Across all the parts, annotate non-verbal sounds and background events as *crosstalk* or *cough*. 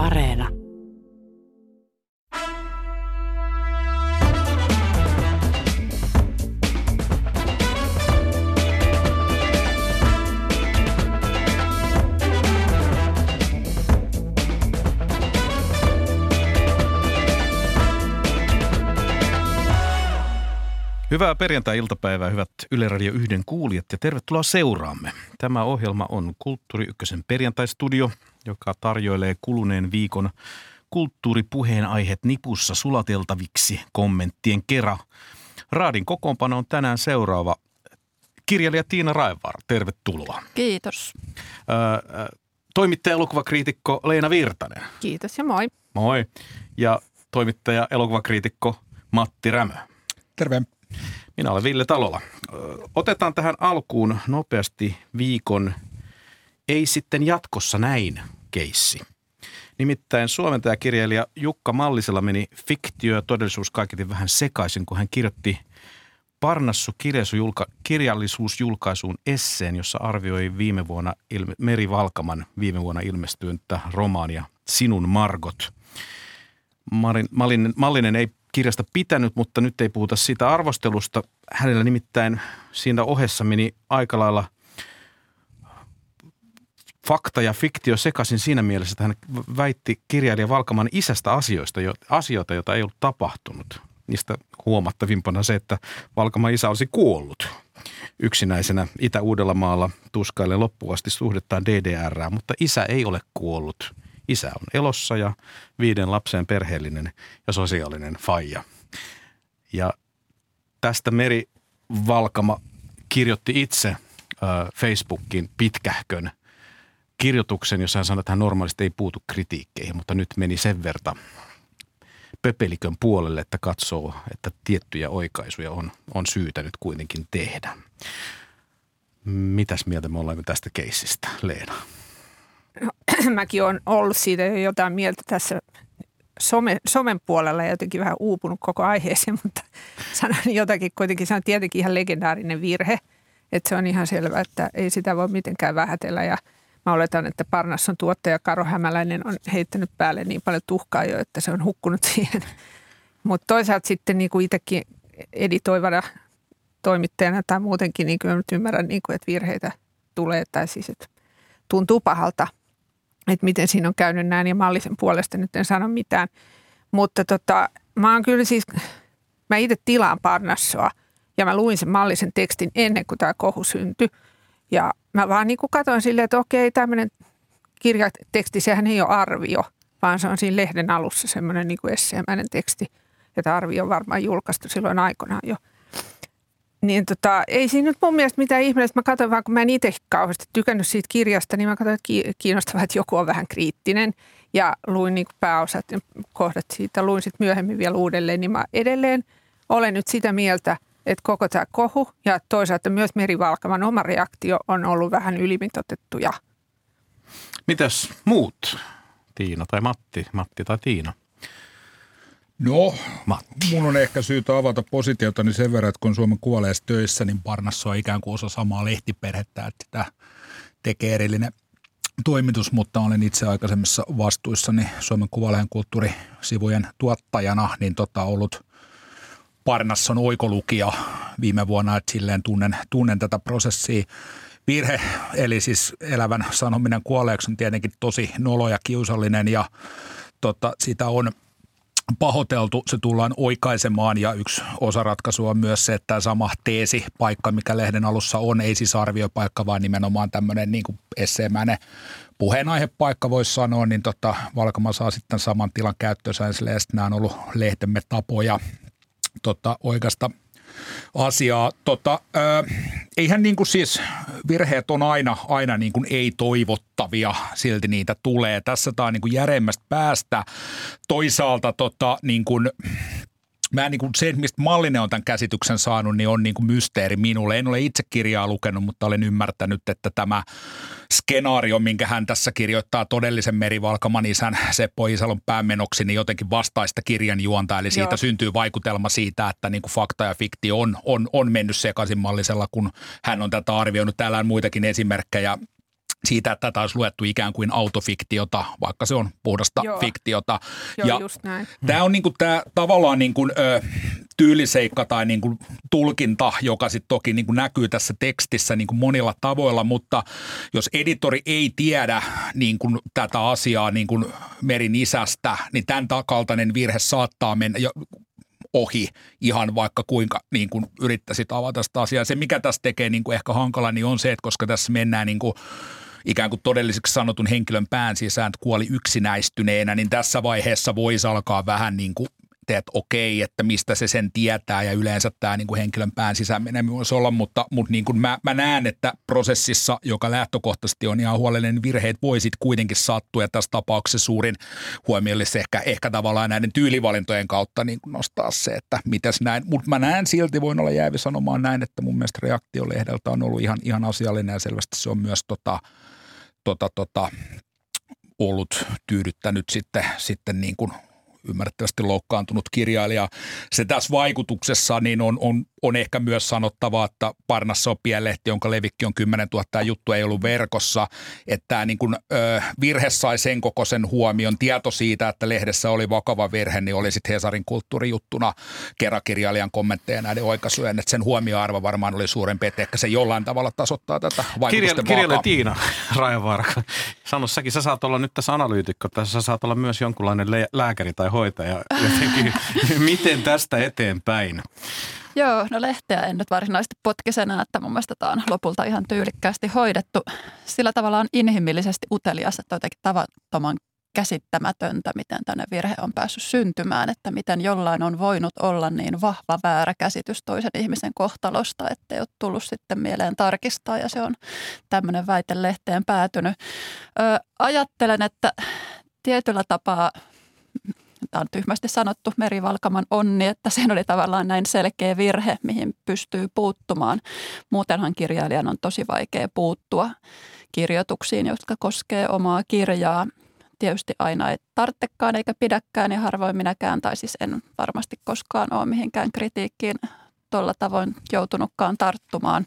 Areena. Hyvää perjantai-iltapäivää, hyvät Yle Radio 1 kuulijat ja tervetuloa seuraamme. Tämä ohjelma on Kulttuuri Ykkösen perjantaistudio, joka tarjoilee kuluneen viikon kulttuuripuheen aiheet nipussa sulateltaviksi kommenttien kera. Raadin kokoonpano on tänään seuraava. Kirjailija Tiina Raevaara, tervetuloa. Kiitos. Öö, toimittaja elokuvakriitikko Leena Virtanen. Kiitos ja moi. Moi. Ja toimittaja elokuvakriitikko Matti Rämö. Terve. Minä olen Ville Talola. Otetaan tähän alkuun nopeasti viikon ei sitten jatkossa näin keissi. Nimittäin suomentajakirjailija Jukka Mallisella meni fiktio ja todellisuus kaiketi vähän sekaisin, kun hän kirjoitti Parnassu kirjallisuusjulkaisuun esseen, jossa arvioi viime vuonna ilme, Meri Valkaman viime vuonna ilmestynyttä romaania Sinun Margot. Marin, Mallinen, Mallinen ei kirjasta pitänyt, mutta nyt ei puhuta siitä arvostelusta. Hänellä nimittäin siinä ohessa meni aika lailla fakta ja fiktio sekaisin siinä mielessä, että hän väitti kirjailija Valkaman isästä asioista, asioita, joita ei ollut tapahtunut. Niistä huomattavimpana se, että Valkaman isä olisi kuollut yksinäisenä Itä-Uudellamaalla tuskaille loppuasti suhdettaan DDR, mutta isä ei ole kuollut – Isä on elossa ja viiden lapsen perheellinen ja sosiaalinen faija. Ja tästä Meri Valkama kirjoitti itse Facebookin pitkähkön kirjoituksen, jossa hän sanoi, että hän normaalisti ei puutu kritiikkeihin, mutta nyt meni sen verta pöpelikön puolelle, että katsoo, että tiettyjä oikaisuja on, on syytä nyt kuitenkin tehdä. Mitäs mieltä me olemme tästä keissistä, Leena? *clears throat* Mäkin olen ollut siitä jo jotain mieltä tässä some, somen puolella ja jotenkin vähän uupunut koko aiheeseen, *laughs* mutta sanon jotakin kuitenkin. Se on tietenkin ihan legendaarinen virhe, että se on ihan selvä, että ei sitä voi mitenkään vähätellä ja mä oletan, että Parnasson tuottaja Karo Hämäläinen on heittänyt päälle niin paljon tuhkaa jo, että se on hukkunut *laughs* siihen. Mutta toisaalta sitten niin kuin itsekin editoivana toimittajana tai muutenkin, niin kyllä nyt ymmärrän, niin kuin, että virheitä tulee tai siis, että tuntuu pahalta – että miten siinä on käynyt näin ja mallisen puolesta nyt en sano mitään. Mutta tota, mä oon kyllä siis, mä itse tilaan Parnassoa ja mä luin sen mallisen tekstin ennen kuin tämä kohu syntyi. Ja mä vaan niin kuin katsoin silleen, että okei, tämmöinen kirjateksti, sehän ei ole arvio, vaan se on siinä lehden alussa semmoinen niin kuin esseemäinen teksti. Ja tämä arvio on varmaan julkaistu silloin aikoinaan jo – niin tota, ei siinä nyt mun mielestä mitään ihmeellistä. Mä katsoin vaan, kun mä en itse kauheasti tykännyt siitä kirjasta, niin mä katsoin, että kiinnostavaa, että joku on vähän kriittinen. Ja luin niin pääosat kohdat siitä, luin sitten myöhemmin vielä uudelleen. Niin mä edelleen olen nyt sitä mieltä, että koko tämä kohu ja toisaalta myös Merivalkaman oma reaktio on ollut vähän ylimitotettuja. Mitäs muut, Tiina tai Matti, Matti tai Tiina? No, Matti. mun on ehkä syytä avata positiota niin sen verran, että kun Suomen kuoleessa töissä, niin Parnassa on ikään kuin osa samaa lehtiperhettä, että sitä tekee erillinen toimitus, mutta olen itse aikaisemmissa vastuissani Suomen Kuvalehen kulttuurisivujen tuottajana, niin tota ollut Parnasson oikolukija viime vuonna, että silleen tunnen, tunnen tätä prosessia. Virhe, eli siis elävän sanominen kuolleeksi on tietenkin tosi nolo ja kiusallinen ja tota, sitä on – pahoiteltu, se tullaan oikaisemaan ja yksi osa ratkaisua on myös se, että tämä sama teesi, paikka, mikä lehden alussa on, ei siis arviopaikka, vaan nimenomaan tämmöinen niin esseemäinen puheenaihepaikka voisi sanoa, niin tota, Valkama saa sitten saman tilan käyttöönsä, ja nämä on ollut lehtemme tapoja tota, oikeasta asiaa. Tota, äh, eihän niin kuin siis virheet on aina, aina niin kuin ei-toivottavia, silti niitä tulee. Tässä tämä on niin kuin päästä. Toisaalta tota, niin kuin, mä niin kuin se, mistä Mallinen on tämän käsityksen saanut, niin on niin kuin mysteeri minulle. En ole itse kirjaa lukenut, mutta olen ymmärtänyt, että tämä skenaario, minkä hän tässä kirjoittaa todellisen merivalkaman isän Seppo Isalon päämenoksi, niin jotenkin vastaista kirjan juonta. Eli siitä Joo. syntyy vaikutelma siitä, että niin kuin fakta ja fikti on, on, on mennyt sekaisin mallisella, kun hän on tätä arvioinut. Täällä on muitakin esimerkkejä siitä, että tätä olisi luettu ikään kuin autofiktiota, vaikka se on puhdasta Joo. fiktiota. Joo, ja just näin. Tämä on niin kuin, tämä, tavallaan niin kuin, ö, tyyliseikka tai niin kuin tulkinta, joka sitten toki niin kuin näkyy tässä tekstissä niin kuin monilla tavoilla, mutta jos editori ei tiedä niin kuin tätä asiaa niin kuin Merin isästä, niin tämän kaltainen virhe saattaa mennä, ohi ihan vaikka kuinka niin kuin yrittäisit avata sitä asiaa. Se, mikä tässä tekee niin kuin ehkä hankala, niin on se, että koska tässä mennään niin kuin ikään kuin todelliseksi sanotun henkilön pään sisään kuoli yksinäistyneenä, niin tässä vaiheessa voisi alkaa vähän niin kuin että okei, että mistä se sen tietää ja yleensä tämä niin kuin henkilön pään sisään meneminen voisi olla, mutta, mutta niin kuin mä, mä näen, että prosessissa, joka lähtökohtaisesti on ihan huolellinen, niin virheet voisit kuitenkin sattua ja tässä tapauksessa suurin huomio olisi ehkä, ehkä tavallaan näiden tyylivalintojen kautta niin kuin nostaa se, että mitäs näin, mutta mä näen silti, voin olla jäävi sanomaan näin, että mun mielestä reaktiolehdeltä on ollut ihan, ihan asiallinen ja selvästi se on myös tota, tota, tota, ollut tyydyttänyt sitten, sitten niin kuin ymmärrettävästi loukkaantunut kirjailija. Se tässä vaikutuksessa niin on, on, on ehkä myös sanottava, että Parnassa on pienlehti, jonka levikki on 10 000, tämä juttu ei ollut verkossa, että tämä niin kuin, ö, virhe sai sen kokoisen huomion. Tieto siitä, että lehdessä oli vakava virhe, niin oli sitten Hesarin kulttuurijuttuna keräkirjailijan kommentteja näiden oikaisujen, että sen huomioarvo varmaan oli suurempi, että ehkä se jollain tavalla tasoittaa tätä vaikutusten Kirjailija Tiina *laughs* Rajavarka, sano säkin, sä saat olla nyt tässä analyytikko, tässä sä saat olla myös jonkunlainen lääkäri tai hoitaja jotenkin. *laughs* Miten tästä eteenpäin? Joo, no lehteä en nyt varsinaisesti potkisena, että mun mielestä tämä on lopulta ihan tyylikkäästi hoidettu. Sillä tavalla on inhimillisesti utelias, että jotenkin tavattoman käsittämätöntä, miten tänne virhe on päässyt syntymään, että miten jollain on voinut olla niin vahva väärä käsitys toisen ihmisen kohtalosta, että ei ole tullut sitten mieleen tarkistaa ja se on tämmöinen väite lehteen päätynyt. Ö, ajattelen, että tietyllä tapaa tämä on tyhmästi sanottu merivalkaman onni, että siinä oli tavallaan näin selkeä virhe, mihin pystyy puuttumaan. Muutenhan kirjailijan on tosi vaikea puuttua kirjoituksiin, jotka koskee omaa kirjaa. Tietysti aina ei tarttekaan eikä pidäkään ja harvoin minäkään, tai siis en varmasti koskaan ole mihinkään kritiikkiin tuolla tavoin joutunutkaan tarttumaan.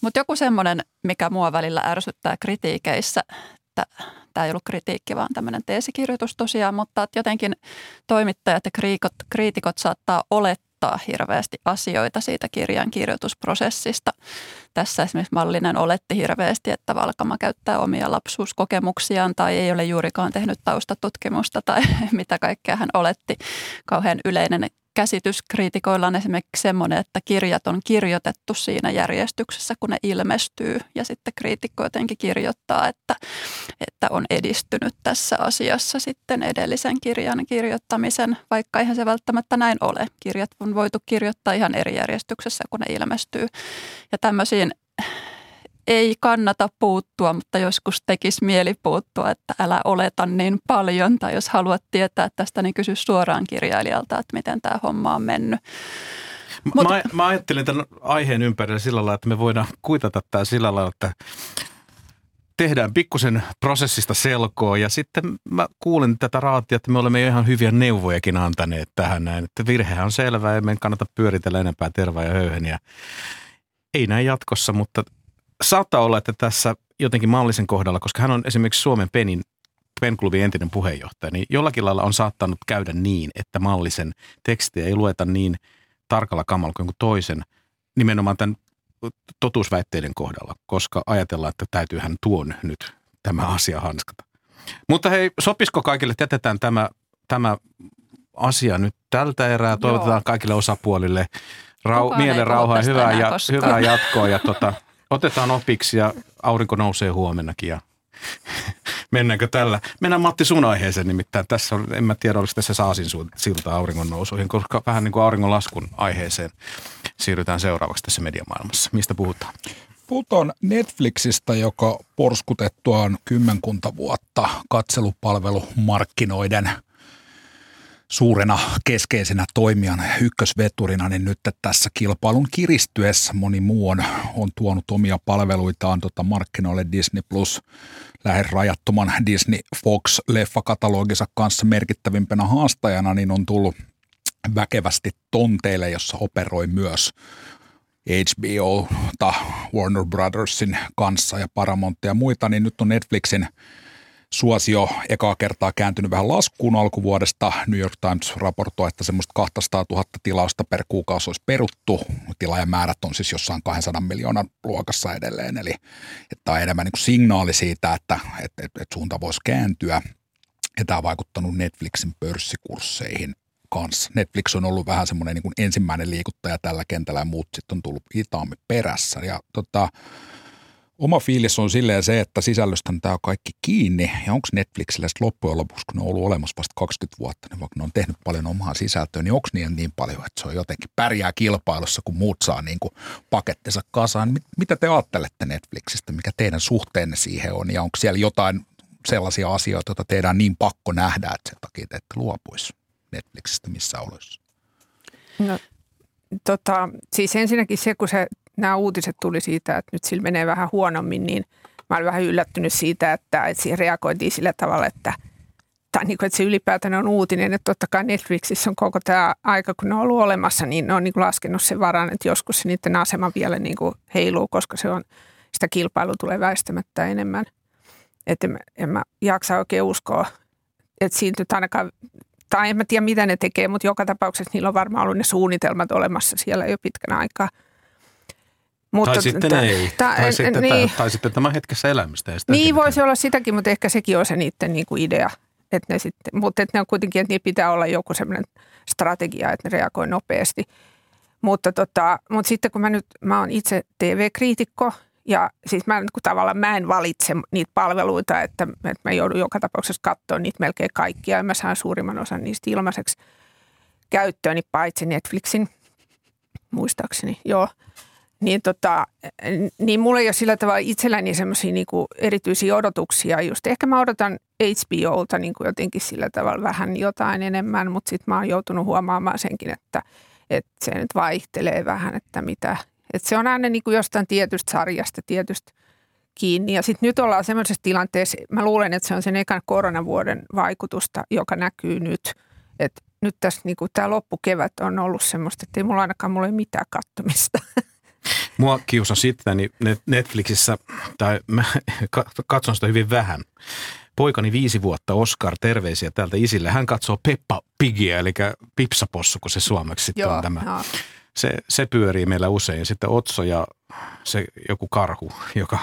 Mutta joku semmoinen, mikä mua välillä ärsyttää kritiikeissä, että tämä ei ollut kritiikki, vaan tämmöinen teesikirjoitus tosiaan, mutta että jotenkin toimittajat ja kriikot, kriitikot saattaa olettaa hirveästi asioita siitä kirjan kirjoitusprosessista. Tässä esimerkiksi Mallinen oletti hirveästi, että Valkama käyttää omia lapsuuskokemuksiaan tai ei ole juurikaan tehnyt taustatutkimusta tai *laughs* mitä kaikkea hän oletti. Kauhean yleinen käsitys kriitikoilla on esimerkiksi semmoinen, että kirjat on kirjoitettu siinä järjestyksessä, kun ne ilmestyy. Ja sitten kriitikko jotenkin kirjoittaa, että, että on edistynyt tässä asiassa sitten edellisen kirjan kirjoittamisen, vaikka eihän se välttämättä näin ole. Kirjat on voitu kirjoittaa ihan eri järjestyksessä, kun ne ilmestyy. Ja tämmöisiin ei kannata puuttua, mutta joskus tekisi mieli puuttua, että älä oleta niin paljon. Tai jos haluat tietää tästä, niin kysy suoraan kirjailijalta, että miten tämä homma on mennyt. Mut, mä, mä ajattelin tämän aiheen ympärillä sillä lailla, että me voidaan kuitata tämä sillä lailla, että tehdään pikkusen prosessista selkoa ja sitten mä kuulen tätä raatia, että me olemme jo ihan hyviä neuvojakin antaneet tähän näin, että virhehän on selvä ja meidän kannata pyöritellä enempää tervaa ja höyheniä. Ei näin jatkossa, mutta saattaa olla, että tässä jotenkin mallisen kohdalla, koska hän on esimerkiksi Suomen penin penklubin entinen puheenjohtaja, niin jollakin lailla on saattanut käydä niin, että mallisen tekstiä ei lueta niin tarkalla kamalla kuin toisen nimenomaan tämän totuusväitteiden kohdalla, koska ajatellaan, että täytyy hän tuon nyt tämä asia hanskata. Mutta hei, sopisiko kaikille, että jätetään tämä, tämä asia nyt tältä erää. Toivotetaan Joo. kaikille osapuolille rau, mielen rauhaa ja hyvää, ja, hyvää jatkoa. Ja tota, Otetaan opiksi ja aurinko nousee huomennakin ja *laughs* mennäänkö tällä. Mennään Matti sun aiheeseen nimittäin. Tässä on, en mä tiedä, oliko tässä saasin silta auringon nousuihin, koska vähän niin kuin auringon laskun aiheeseen siirrytään seuraavaksi tässä mediamaailmassa. Mistä puhutaan? Puhutaan Netflixistä, joka porskutettuaan kymmenkunta vuotta katselupalvelumarkkinoiden – suurena keskeisenä toimijana ja ykkösveturina, niin nyt tässä kilpailun kiristyessä moni muu on, on tuonut omia palveluitaan tota markkinoille. Disney Plus lähes rajattoman Disney Fox leffakataloginsa kanssa merkittävimpänä haastajana, niin on tullut väkevästi tonteille, jossa operoi myös HBOta Warner Brothersin kanssa ja Paramount ja muita, niin nyt on Netflixin suosio ekaa kertaa kääntynyt vähän laskuun alkuvuodesta. New York Times raportoi, että semmoista 200 000 tilausta per kuukausi olisi peruttu. Tilaajamäärät on siis jossain 200 miljoonan luokassa edelleen, eli että on enemmän niin kuin signaali siitä, että, että, että, että suunta voisi kääntyä. Ja tämä on vaikuttanut Netflixin pörssikursseihin kanssa. Netflix on ollut vähän semmoinen niin ensimmäinen liikuttaja tällä kentällä ja muut sitten on tullut hitaammin perässä. Ja tota, oma fiilis on silleen se, että sisällöstä tämä on kaikki kiinni. Ja onko Netflixillä sitten loppujen lopuksi, kun ne on ollut olemassa vasta 20 vuotta, niin vaikka ne on tehnyt paljon omaa sisältöä, niin onko niin niin paljon, että se on jotenkin pärjää kilpailussa, kun muut saa niin kuin pakettinsa kasaan. Mitä te ajattelette Netflixistä, mikä teidän suhteenne siihen on ja onko siellä jotain sellaisia asioita, joita teidän niin pakko nähdä, että sen takia te ette luopuisi Netflixistä missä oloissa? No, tota, siis ensinnäkin se, kun se, nämä uutiset tuli siitä, että nyt sillä menee vähän huonommin, niin mä olen vähän yllättynyt siitä, että, että siihen reagoitiin sillä tavalla, että, tai niin kuin, että se ylipäätään on uutinen, että totta kai Netflixissä on koko tämä aika, kun ne on ollut olemassa, niin ne on niin kuin laskenut sen varan, että joskus se niiden asema vielä niin kuin heiluu, koska se on, sitä kilpailua tulee väistämättä enemmän. Että en, en mä jaksa oikein uskoa, että siitä nyt ainakaan tai en mä tiedä mitä ne tekee, mutta joka tapauksessa niillä on varmaan ollut ne suunnitelmat olemassa siellä jo pitkän aikaa. Mutta tai sitten t- ei. Ta- tai, sitten niin, tai sitten tämä hetkessä elämistä. Niin voisi olla sitäkin, mutta ehkä sekin on se niiden niin kuin idea. Että ne sitten, mutta että ne on kuitenkin, että niillä pitää olla joku sellainen strategia, että ne reagoi nopeasti. Mutta, tota, mutta sitten kun mä nyt, mä oon itse TV-kriitikko ja siis mä kun tavallaan mä en valitse niitä palveluita, että, että mä joudun joka tapauksessa katsoa niitä melkein kaikkia ja mä saan suurimman osan niistä ilmaiseksi käyttööni paitsi Netflixin, muistaakseni, joo. Niin, tota, niin mulla ei ole sillä tavalla itselläni semmoisia niinku erityisiä odotuksia just. Ehkä mä odotan HBOlta niinku jotenkin sillä tavalla vähän jotain enemmän, mutta sitten mä oon joutunut huomaamaan senkin, että, että se nyt vaihtelee vähän, että mitä – et se on aina niin kuin jostain tietystä sarjasta, tietystä kiinni. Ja sitten nyt ollaan semmoisessa tilanteessa, mä luulen, että se on sen ekan koronavuoden vaikutusta, joka näkyy nyt. Että nyt tässä niin tämä loppukevät on ollut semmoista, että ei mulla ainakaan mulla ei mitään kattomista. *laughs* Mua kiusa sitten niin Netflixissä, tai mä *laughs* katson sitä hyvin vähän. Poikani viisi vuotta, Oscar, terveisiä täältä isille. Hän katsoo Peppa Pigia, eli Pipsapossu, kun se suomeksi sitten on tämä. Joo se, se pyörii meillä usein. Sitten Otso ja se joku karhu, joka,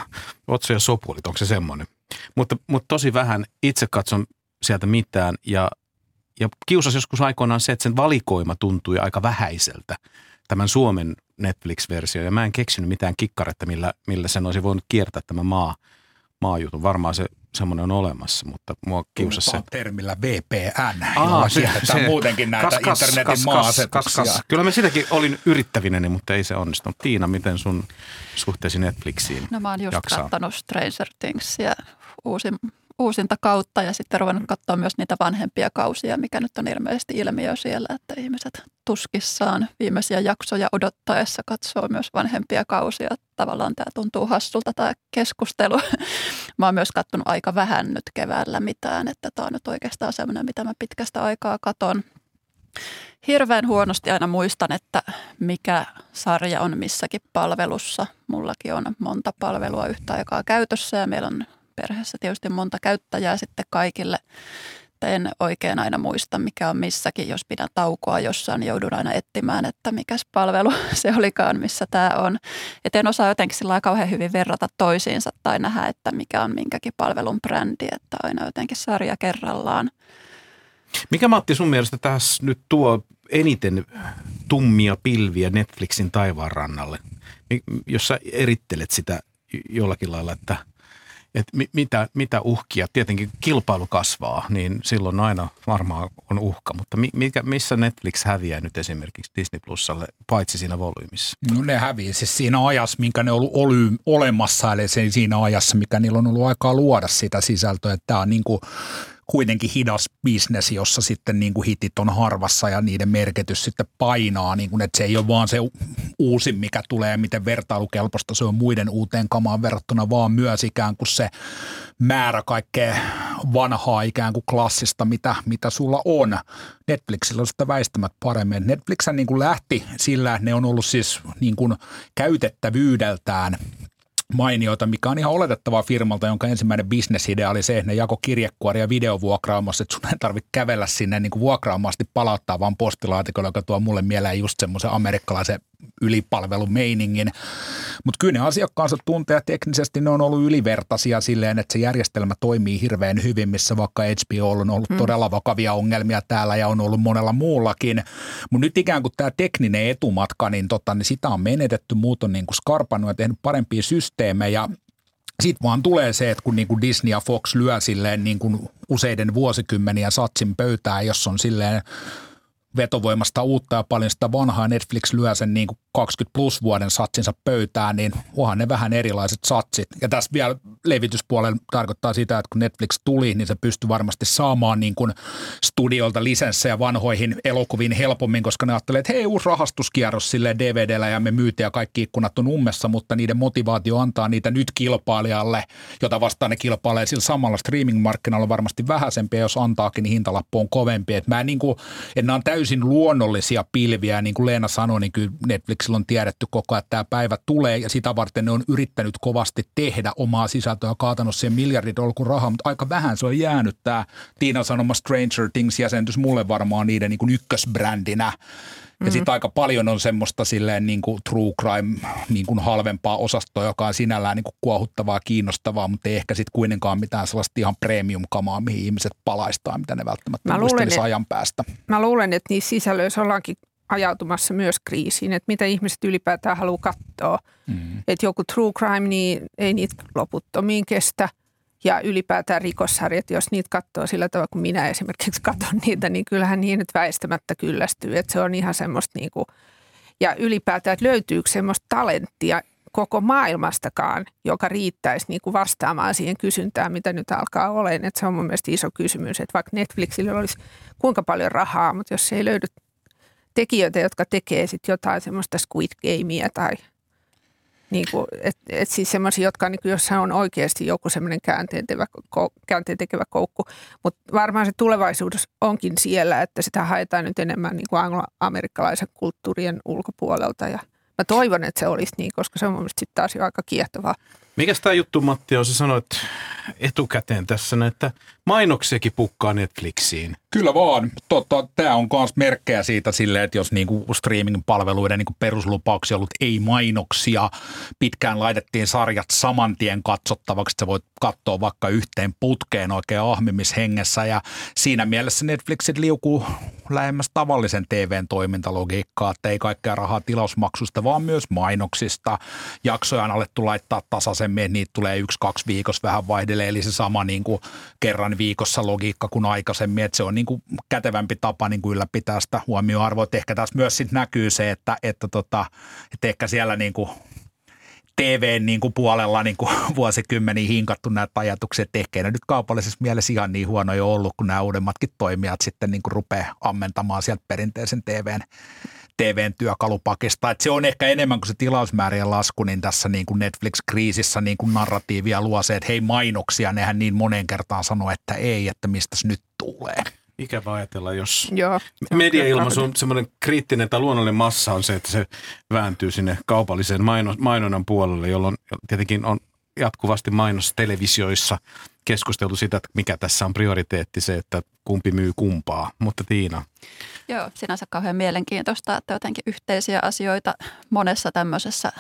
Otso ja sopulit, onko se semmoinen? Mutta, mutta tosi vähän itse katson sieltä mitään ja, ja kiusas joskus aikoinaan se, että sen valikoima tuntui aika vähäiseltä, tämän Suomen Netflix-versio. Ja mä en keksinyt mitään kikkaretta, millä, millä sen olisi voinut kiertää tämä maa, maajutun. Varmaan se semmoinen on olemassa, mutta mua kiusasi se. termillä VPN, Aa, jolla se, se, muutenkin näitä kas, kas, internetin kas, kas, kas, Kyllä mä sitäkin olin yrittävinen, mutta ei se onnistunut. Tiina, miten sun suhteesi Netflixiin No mä oon just jaksaa? kattanut Stranger Thingsia uusin, uusinta kautta ja sitten ruvennut katsoa myös niitä vanhempia kausia, mikä nyt on ilmeisesti ilmiö siellä, että ihmiset tuskissaan viimeisiä jaksoja odottaessa katsoo myös vanhempia kausia. Tavallaan tämä tuntuu hassulta tämä keskustelu. *laughs* Mä oon myös katsonut aika vähän nyt keväällä mitään, että tämä on nyt oikeastaan semmoinen, mitä mä pitkästä aikaa katon. Hirveän huonosti aina muistan, että mikä sarja on missäkin palvelussa. Mullakin on monta palvelua yhtä aikaa käytössä ja meillä on perheessä tietysti monta käyttäjää sitten kaikille. En oikein aina muista, mikä on missäkin. Jos pidän taukoa jossain, niin joudun aina etsimään, että mikä palvelu *laughs* se olikaan, missä tämä on. Et en osaa jotenkin sillä kauhean hyvin verrata toisiinsa tai nähdä, että mikä on minkäkin palvelun brändi, että aina jotenkin sarja kerrallaan. Mikä Matti sun mielestä tässä nyt tuo eniten tummia pilviä Netflixin taivaan rannalle? Erittelet sitä jollakin lailla, että – että mitä, mitä uhkia, tietenkin kilpailu kasvaa, niin silloin aina varmaan on uhka, mutta mikä, missä Netflix häviää nyt esimerkiksi Disney Plusalle, paitsi siinä volyymissa? No ne häviää siis siinä ajassa, minkä ne on ollut olemassa, eli siinä ajassa, mikä niillä on ollut aikaa luoda sitä sisältöä, että tämä on niin kuin kuitenkin hidas bisnes, jossa sitten niin kuin hitit on harvassa ja niiden merkitys sitten painaa, niin kuin, että se ei ole vaan se uusin, mikä tulee, miten vertailukelpoista se on muiden uuteen kamaan verrattuna, vaan myös ikään kuin se määrä kaikkea vanhaa ikään kuin klassista, mitä, mitä sulla on. Netflixillä on sitä väistämät paremmin. Netflix niin kuin lähti sillä, että ne on ollut siis niin kuin käytettävyydeltään mainioita, mikä on ihan oletettavaa firmalta, jonka ensimmäinen bisnesidea oli se, että ne jako kirjekuoria videovuokraamassa, että sun ei tarvitse kävellä sinne niin kuin vuokraamasti palauttaa vaan postilaatikolla, joka tuo mulle mieleen just semmoisen amerikkalaisen ylipalvelumeiningin. Mutta kyllä ne asiakkaansa tuntee teknisesti ne on ollut ylivertaisia silleen, että se järjestelmä toimii hirveän hyvin, missä vaikka HBO on ollut mm. todella vakavia ongelmia täällä ja on ollut monella muullakin. Mutta nyt ikään kuin tämä tekninen etumatka, niin, tota, niin sitä on menetetty, muut on niin kuin skarpannut ja tehnyt parempia systeemejä. Sitten vaan tulee se, että kun niin kuin Disney ja Fox lyö silleen niin kuin useiden vuosikymmeniä satsin pöytään, jos on silleen vetovoimasta uutta ja paljon sitä vanhaa. Netflix lyö sen niin kuin 20 plus vuoden satsinsa pöytään, niin onhan ne vähän erilaiset satsit. Ja tässä vielä levityspuolella tarkoittaa sitä, että kun Netflix tuli, niin se pystyi varmasti saamaan niin kuin studiolta lisenssejä vanhoihin elokuviin helpommin, koska ne ajattelevat, että hei, uusi rahastuskierros sille DVDllä ja me myytiin ja kaikki ikkunat on ummessa, mutta niiden motivaatio antaa niitä nyt kilpailijalle, jota vastaan ne kilpailee sillä samalla streaming-markkinalla on varmasti vähäisempi, jos antaakin, niin hintalappu on kovempi. Että mä niin kuin, nämä on täysin luonnollisia pilviä, niin kuin Leena sanoi, niin kyllä Netflixillä on tiedetty koko ajan, että tämä päivä tulee ja sitä varten ne on yrittänyt kovasti tehdä omaa sisältöä, kaatanut siihen miljarditolkun rahaa, mutta aika vähän se on jäänyt tämä Tiina sanoma Stranger Things jäsentys mulle varmaan niiden niin kuin ykkösbrändinä. Ja mm-hmm. sitten aika paljon on semmoista silleen niin kuin true crime niin kuin halvempaa osastoa, joka on sinällään niin kuin kuohuttavaa, kiinnostavaa, mutta ei ehkä sitten kuitenkaan mitään sellaista ihan premium-kamaa, mihin ihmiset palaistaa, mitä ne välttämättä mä luulen, että, ajan päästä. Mä luulen, että niissä sisällöissä ollaankin ajautumassa myös kriisiin, että mitä ihmiset ylipäätään haluaa katsoa. Mm. Että joku true crime, niin ei niitä loputtomiin kestä. Ja ylipäätään rikossarjat, jos niitä katsoo sillä tavalla, kun minä esimerkiksi katson niitä, niin kyllähän niin nyt väistämättä kyllästyy. Että se on ihan semmoista niin kuin, ja ylipäätään, että löytyykö semmoista talenttia koko maailmastakaan, joka riittäisi niin kuin vastaamaan siihen kysyntään, mitä nyt alkaa olemaan. Että se on mun mielestä iso kysymys, että vaikka Netflixillä olisi kuinka paljon rahaa, mutta jos ei löydy tekijöitä, jotka tekee sitten jotain semmoista Squid Gamea tai niin kuin, et, et siis semmoisia, jotka niin kuin, jossa on oikeasti joku semmoinen käänteen, tekevä koukku. Mutta varmaan se tulevaisuus onkin siellä, että sitä haetaan nyt enemmän niin kuin anglo-amerikkalaisen kulttuurien ulkopuolelta. Ja mä toivon, että se olisi niin, koska se on mun mielestä taas jo aika kiehtovaa. Mikäs tämä juttu, Matti, on? Sä sanoit etukäteen tässä, että mainoksiakin pukkaa Netflixiin. Kyllä vaan. Totta, tämä on myös merkkejä siitä silleen, että jos niinku streaming-palveluiden niinku peruslupauksia ollut ei-mainoksia, pitkään laitettiin sarjat saman tien katsottavaksi, että sä voit katsoa vaikka yhteen putkeen oikein ahmimishengessä ja siinä mielessä Netflixit liukuu lähemmäs tavallisen TVn toimintalogiikkaa, että ei kaikkea rahaa tilausmaksusta, vaan myös mainoksista. Jaksoja on alettu laittaa tasaisemmin, niitä tulee yksi, kaksi viikossa vähän vaihdelee, eli se sama niin kuin kerran viikossa logiikka kuin aikaisemmin, että se on niin kuin kätevämpi tapa niin kuin ylläpitää sitä huomioarvoa. Että ehkä tässä myös sit näkyy se, että, että, tota, että ehkä siellä niin kuin TVn niin kuin puolella *laughs* niin kuin vuosikymmeniä hinkattu näitä ajatuksia, että ehkä ne nyt kaupallisessa mielessä ihan niin huonoja ollut, kun nämä uudemmatkin toimijat sitten niin kuin rupeaa ammentamaan sieltä perinteisen TVn TVn työkalupakista. Että se on ehkä enemmän kuin se tilausmäärien lasku, niin tässä niin kuin Netflix-kriisissä niin kuin narratiivia luo se, että hei mainoksia, nehän niin monen kertaan sanoo, että ei, että mistä nyt tulee. Ikävä ajatella, jos mediailmaisu on semmoinen kriittinen tai luonnollinen massa on se, että se vääntyy sinne kaupallisen mainonnan puolelle, jolloin tietenkin on jatkuvasti mainos televisioissa keskusteltu sitä, että mikä tässä on prioriteetti se, että kumpi myy kumpaa. Mutta Tiina. Joo, sinänsä kauhean mielenkiintoista, että jotenkin yhteisiä asioita monessa tämmöisessä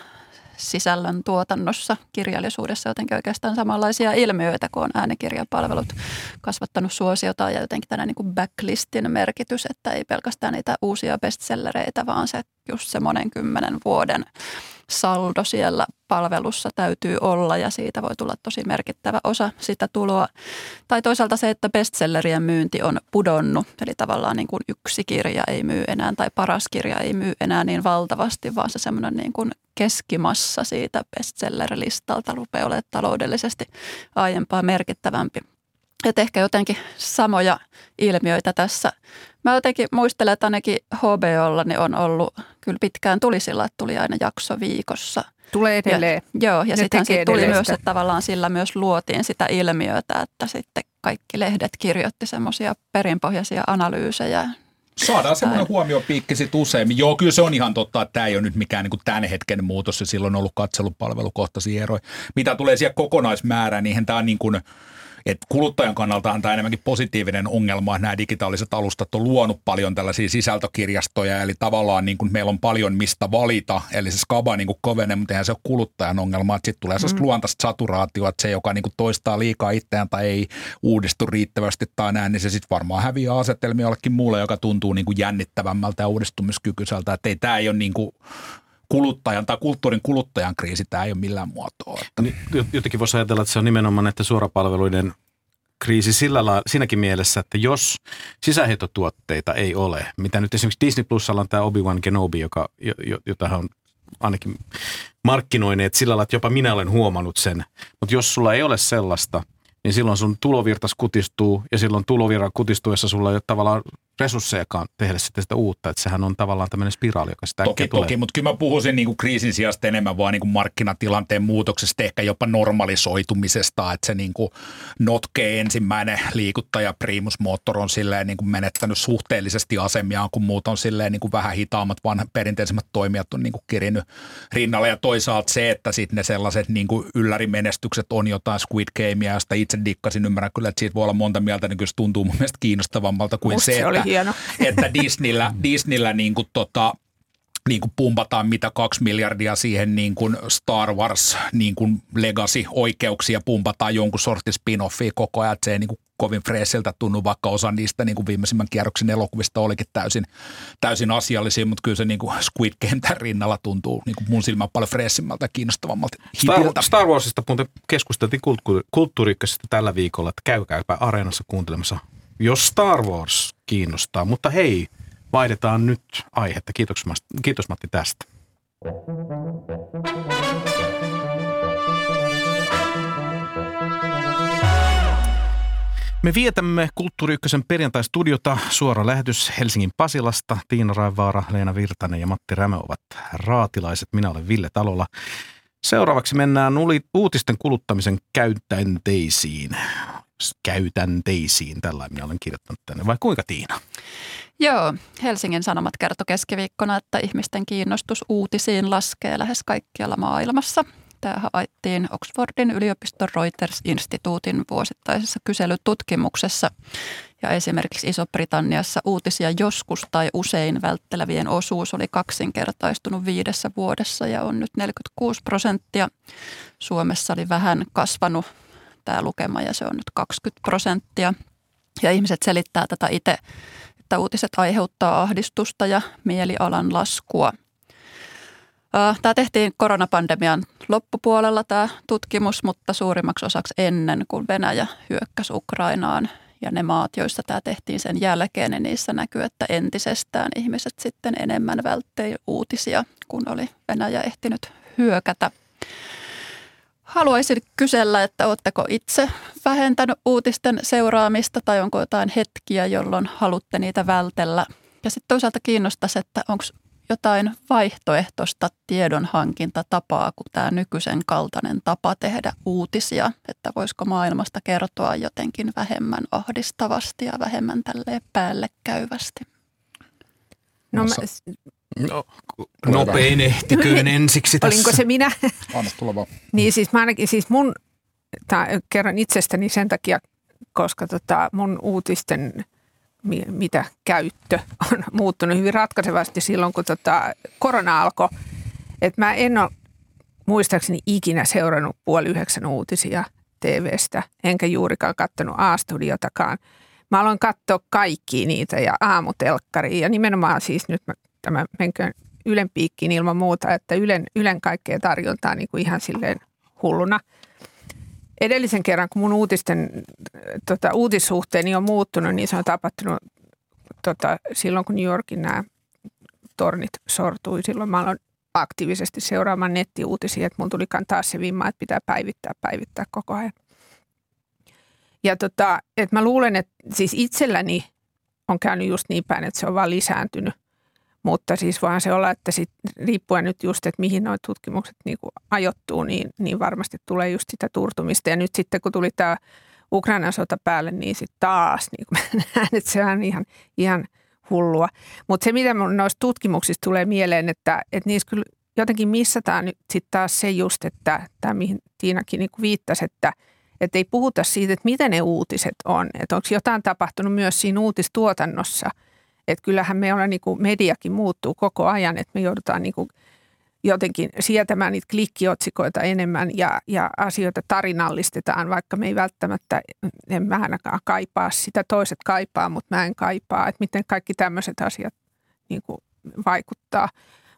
sisällön tuotannossa, kirjallisuudessa jotenkin oikeastaan samanlaisia ilmiöitä, kun on äänikirjapalvelut kasvattanut suosiota ja jotenkin tänä niin backlistin merkitys, että ei pelkästään niitä uusia bestsellereitä, vaan se just se monen kymmenen vuoden saldo siellä palvelussa täytyy olla ja siitä voi tulla tosi merkittävä osa sitä tuloa. Tai toisaalta se, että bestsellerien myynti on pudonnut, eli tavallaan niin kuin yksi kirja ei myy enää tai paras kirja ei myy enää niin valtavasti, vaan se semmoinen niin kuin keskimassa siitä bestseller-listalta rupeaa olemaan taloudellisesti aiempaa merkittävämpi. Et ehkä jotenkin samoja ilmiöitä tässä. Mä jotenkin muistelen, että ainakin HBOlla niin on ollut kyllä pitkään tulisilla, että tuli aina jakso viikossa. Tulee edelleen. Ja, joo, ja sitten sit tuli myös, että tavallaan sillä myös luotiin sitä ilmiötä, että sitten kaikki lehdet kirjoitti semmoisia perinpohjaisia analyysejä. Saadaan semmoinen huomiopiikki sitten usein. Joo, kyllä se on ihan totta, että tämä ei ole nyt mikään niin kuin tämän hetken muutos. Se silloin on ollut katselupalvelukohtaisia eroja. Mitä tulee siihen kokonaismäärään, niin tämä on niin kuin – että kuluttajan kannalta on tämä enemmänkin positiivinen ongelma, että nämä digitaaliset alustat on luonut paljon tällaisia sisältökirjastoja, eli tavallaan niin kuin meillä on paljon mistä valita, eli se skaba niin kuin kovenee, mutta eihän se ole kuluttajan ongelma, että sitten tulee sellaista mm. luontaista saturaatioa, että se, joka niin kuin toistaa liikaa itseään tai ei uudistu riittävästi tai näin, niin se sitten varmaan häviää asetelmia jollekin muulle, joka tuntuu niin kuin jännittävämmältä ja uudistumiskykyiseltä, että ei tämä ei ole niin kuin kuluttajan tai kulttuurin kuluttajan kriisi, tämä ei ole millään muotoa. Että. Niin, jotenkin voisi ajatella, että se on nimenomaan näiden suorapalveluiden kriisi sillä lailla, siinäkin mielessä, että jos sisäheitotuotteita ei ole, mitä nyt esimerkiksi Disney Plusalla on tämä Obi-Wan Kenobi, joka, jota on ainakin markkinoineet sillä lailla, että jopa minä olen huomannut sen. Mutta jos sulla ei ole sellaista – niin silloin sun tulovirtas kutistuu ja silloin tulovirran kutistuessa sulla ei ole tavallaan resurssejakaan tehdä sitten sitä uutta. Että sehän on tavallaan tämmöinen spiraali, joka sitä Toki, tulee. toki, mutta kyllä mä puhuisin niin kuin kriisin sijasta enemmän vaan niin kuin markkinatilanteen muutoksesta, ehkä jopa normalisoitumisesta, että se niin kuin notkee ensimmäinen liikuttaja Primus Motor on silleen niin kuin menettänyt suhteellisesti asemiaan, kun muut on silleen niin kuin vähän hitaammat, vaan perinteisemmät toimijat on niin kuin kirinyt rinnalle ja toisaalta se, että sitten ne sellaiset niin kuin yllärimenestykset on jotain Squid Gamea, josta itse dikkasin, ymmärrän kyllä, että siitä voi olla monta mieltä, niin kyllä se tuntuu mun mielestä kiinnostavammalta kuin Musta se, se että, hieno. *laughs* että Disneyllä, Disneyllä niin kuin tota, niin kuin pumpataan mitä kaksi miljardia siihen niin kuin Star Wars niin kuin legacy-oikeuksia, pumpataan jonkun sortin spin-offia koko ajan, että se ei niin kuin kovin freesiltä tunnu, vaikka osa niistä niin kuin viimeisimmän kierroksen elokuvista olikin täysin, täysin asiallisia, mutta kyllä se niin kuin Squid Game rinnalla tuntuu niin kuin mun silmään paljon freesimmältä ja kiinnostavammalta. Star, Star Warsista muuten keskusteltiin kulttuuri, tällä viikolla, että käykääpä areenassa kuuntelemassa, jos Star Wars kiinnostaa. Mutta hei, vaihdetaan nyt aihetta. Kiitos, kiitos Matti tästä. Me vietämme Kulttuuri Ykkösen perjantai-studiota. Suora lähetys Helsingin Pasilasta. Tiina Raivaara, Leena Virtanen ja Matti Rämö ovat raatilaiset. Minä olen Ville Talola. Seuraavaksi mennään uutisten kuluttamisen käytänteisiin. Käytänteisiin, tällä minä olen kirjoittanut tänne. Vai kuinka Tiina? Joo, Helsingin Sanomat kertoi keskiviikkona, että ihmisten kiinnostus uutisiin laskee lähes kaikkialla maailmassa. Tämä havaittiin Oxfordin yliopiston Reuters-instituutin vuosittaisessa kyselytutkimuksessa. Ja esimerkiksi Iso-Britanniassa uutisia joskus tai usein välttelevien osuus oli kaksinkertaistunut viidessä vuodessa ja on nyt 46 prosenttia. Suomessa oli vähän kasvanut tämä lukema ja se on nyt 20 prosenttia. Ja ihmiset selittää tätä itse että uutiset aiheuttaa ahdistusta ja mielialan laskua. Tämä tehtiin koronapandemian loppupuolella tämä tutkimus, mutta suurimmaksi osaksi ennen kuin Venäjä hyökkäsi Ukrainaan. Ja ne maat, joissa tämä tehtiin sen jälkeen, niin niissä näkyy, että entisestään ihmiset sitten enemmän välttei uutisia, kun oli Venäjä ehtinyt hyökätä. Haluaisin kysellä, että oletteko itse vähentänyt uutisten seuraamista tai onko jotain hetkiä, jolloin haluatte niitä vältellä? Ja sitten toisaalta kiinnostaisi, että onko jotain vaihtoehtoista tiedonhankintatapaa kuin tämä nykyisen kaltainen tapa tehdä uutisia, että voisiko maailmasta kertoa jotenkin vähemmän ahdistavasti ja vähemmän tälleen päälle käyvästi. No, mä, No, nopein ehtiköön *laughs* ensiksi tässä. Olinko se minä? *laughs* Anna tulla vaan. *laughs* niin siis mä ainakin, siis mun, tää, kerron itsestäni sen takia, koska tota mun uutisten mitä käyttö on muuttunut hyvin ratkaisevasti silloin, kun tota korona alkoi. Et mä en ole muistaakseni ikinä seurannut puoli yhdeksän uutisia TVstä, enkä juurikaan katsonut A-studiotakaan. Mä aloin katsoa kaikki niitä ja aamutelkkari ja nimenomaan siis nyt mä tämä menköön Ylen piikkiin ilman muuta, että Ylen, Ylen kaikkea tarjontaa niin kuin ihan silleen hulluna. Edellisen kerran, kun mun uutisten, tota, uutissuhteeni on muuttunut, niin se on tapahtunut tota, silloin, kun New Yorkin nämä tornit sortui. Silloin mä aloin aktiivisesti seuraamaan nettiuutisia, että mun tuli taas se vimma, että pitää päivittää, päivittää koko ajan. Ja tota, että mä luulen, että siis itselläni on käynyt just niin päin, että se on vaan lisääntynyt – mutta siis vaan se olla, että sit, riippuen nyt just, että mihin nuo tutkimukset niin kuin ajoittuu, niin, niin varmasti tulee just sitä turtumista. Ja nyt sitten kun tuli tämä Ukrainan sota päälle, niin sitten taas *laughs* niin kuin näen, että se on ihan, ihan hullua. Mutta se, mitä noista tutkimuksista tulee mieleen, että, että niissä kyllä jotenkin missataan nyt sitten taas se just, että tämä mihin Tiinakin niin viittasi, että, että ei puhuta siitä, että miten ne uutiset on. Että onko jotain tapahtunut myös siinä uutistuotannossa. Että kyllähän me ollaan, niin kuin mediakin muuttuu koko ajan, että me joudutaan niin kuin jotenkin sietämään niitä klikkiotsikoita enemmän ja, ja asioita tarinallistetaan, vaikka me ei välttämättä, en mä ainakaan kaipaa sitä, toiset kaipaa, mutta mä en kaipaa, että miten kaikki tämmöiset asiat niin kuin vaikuttaa.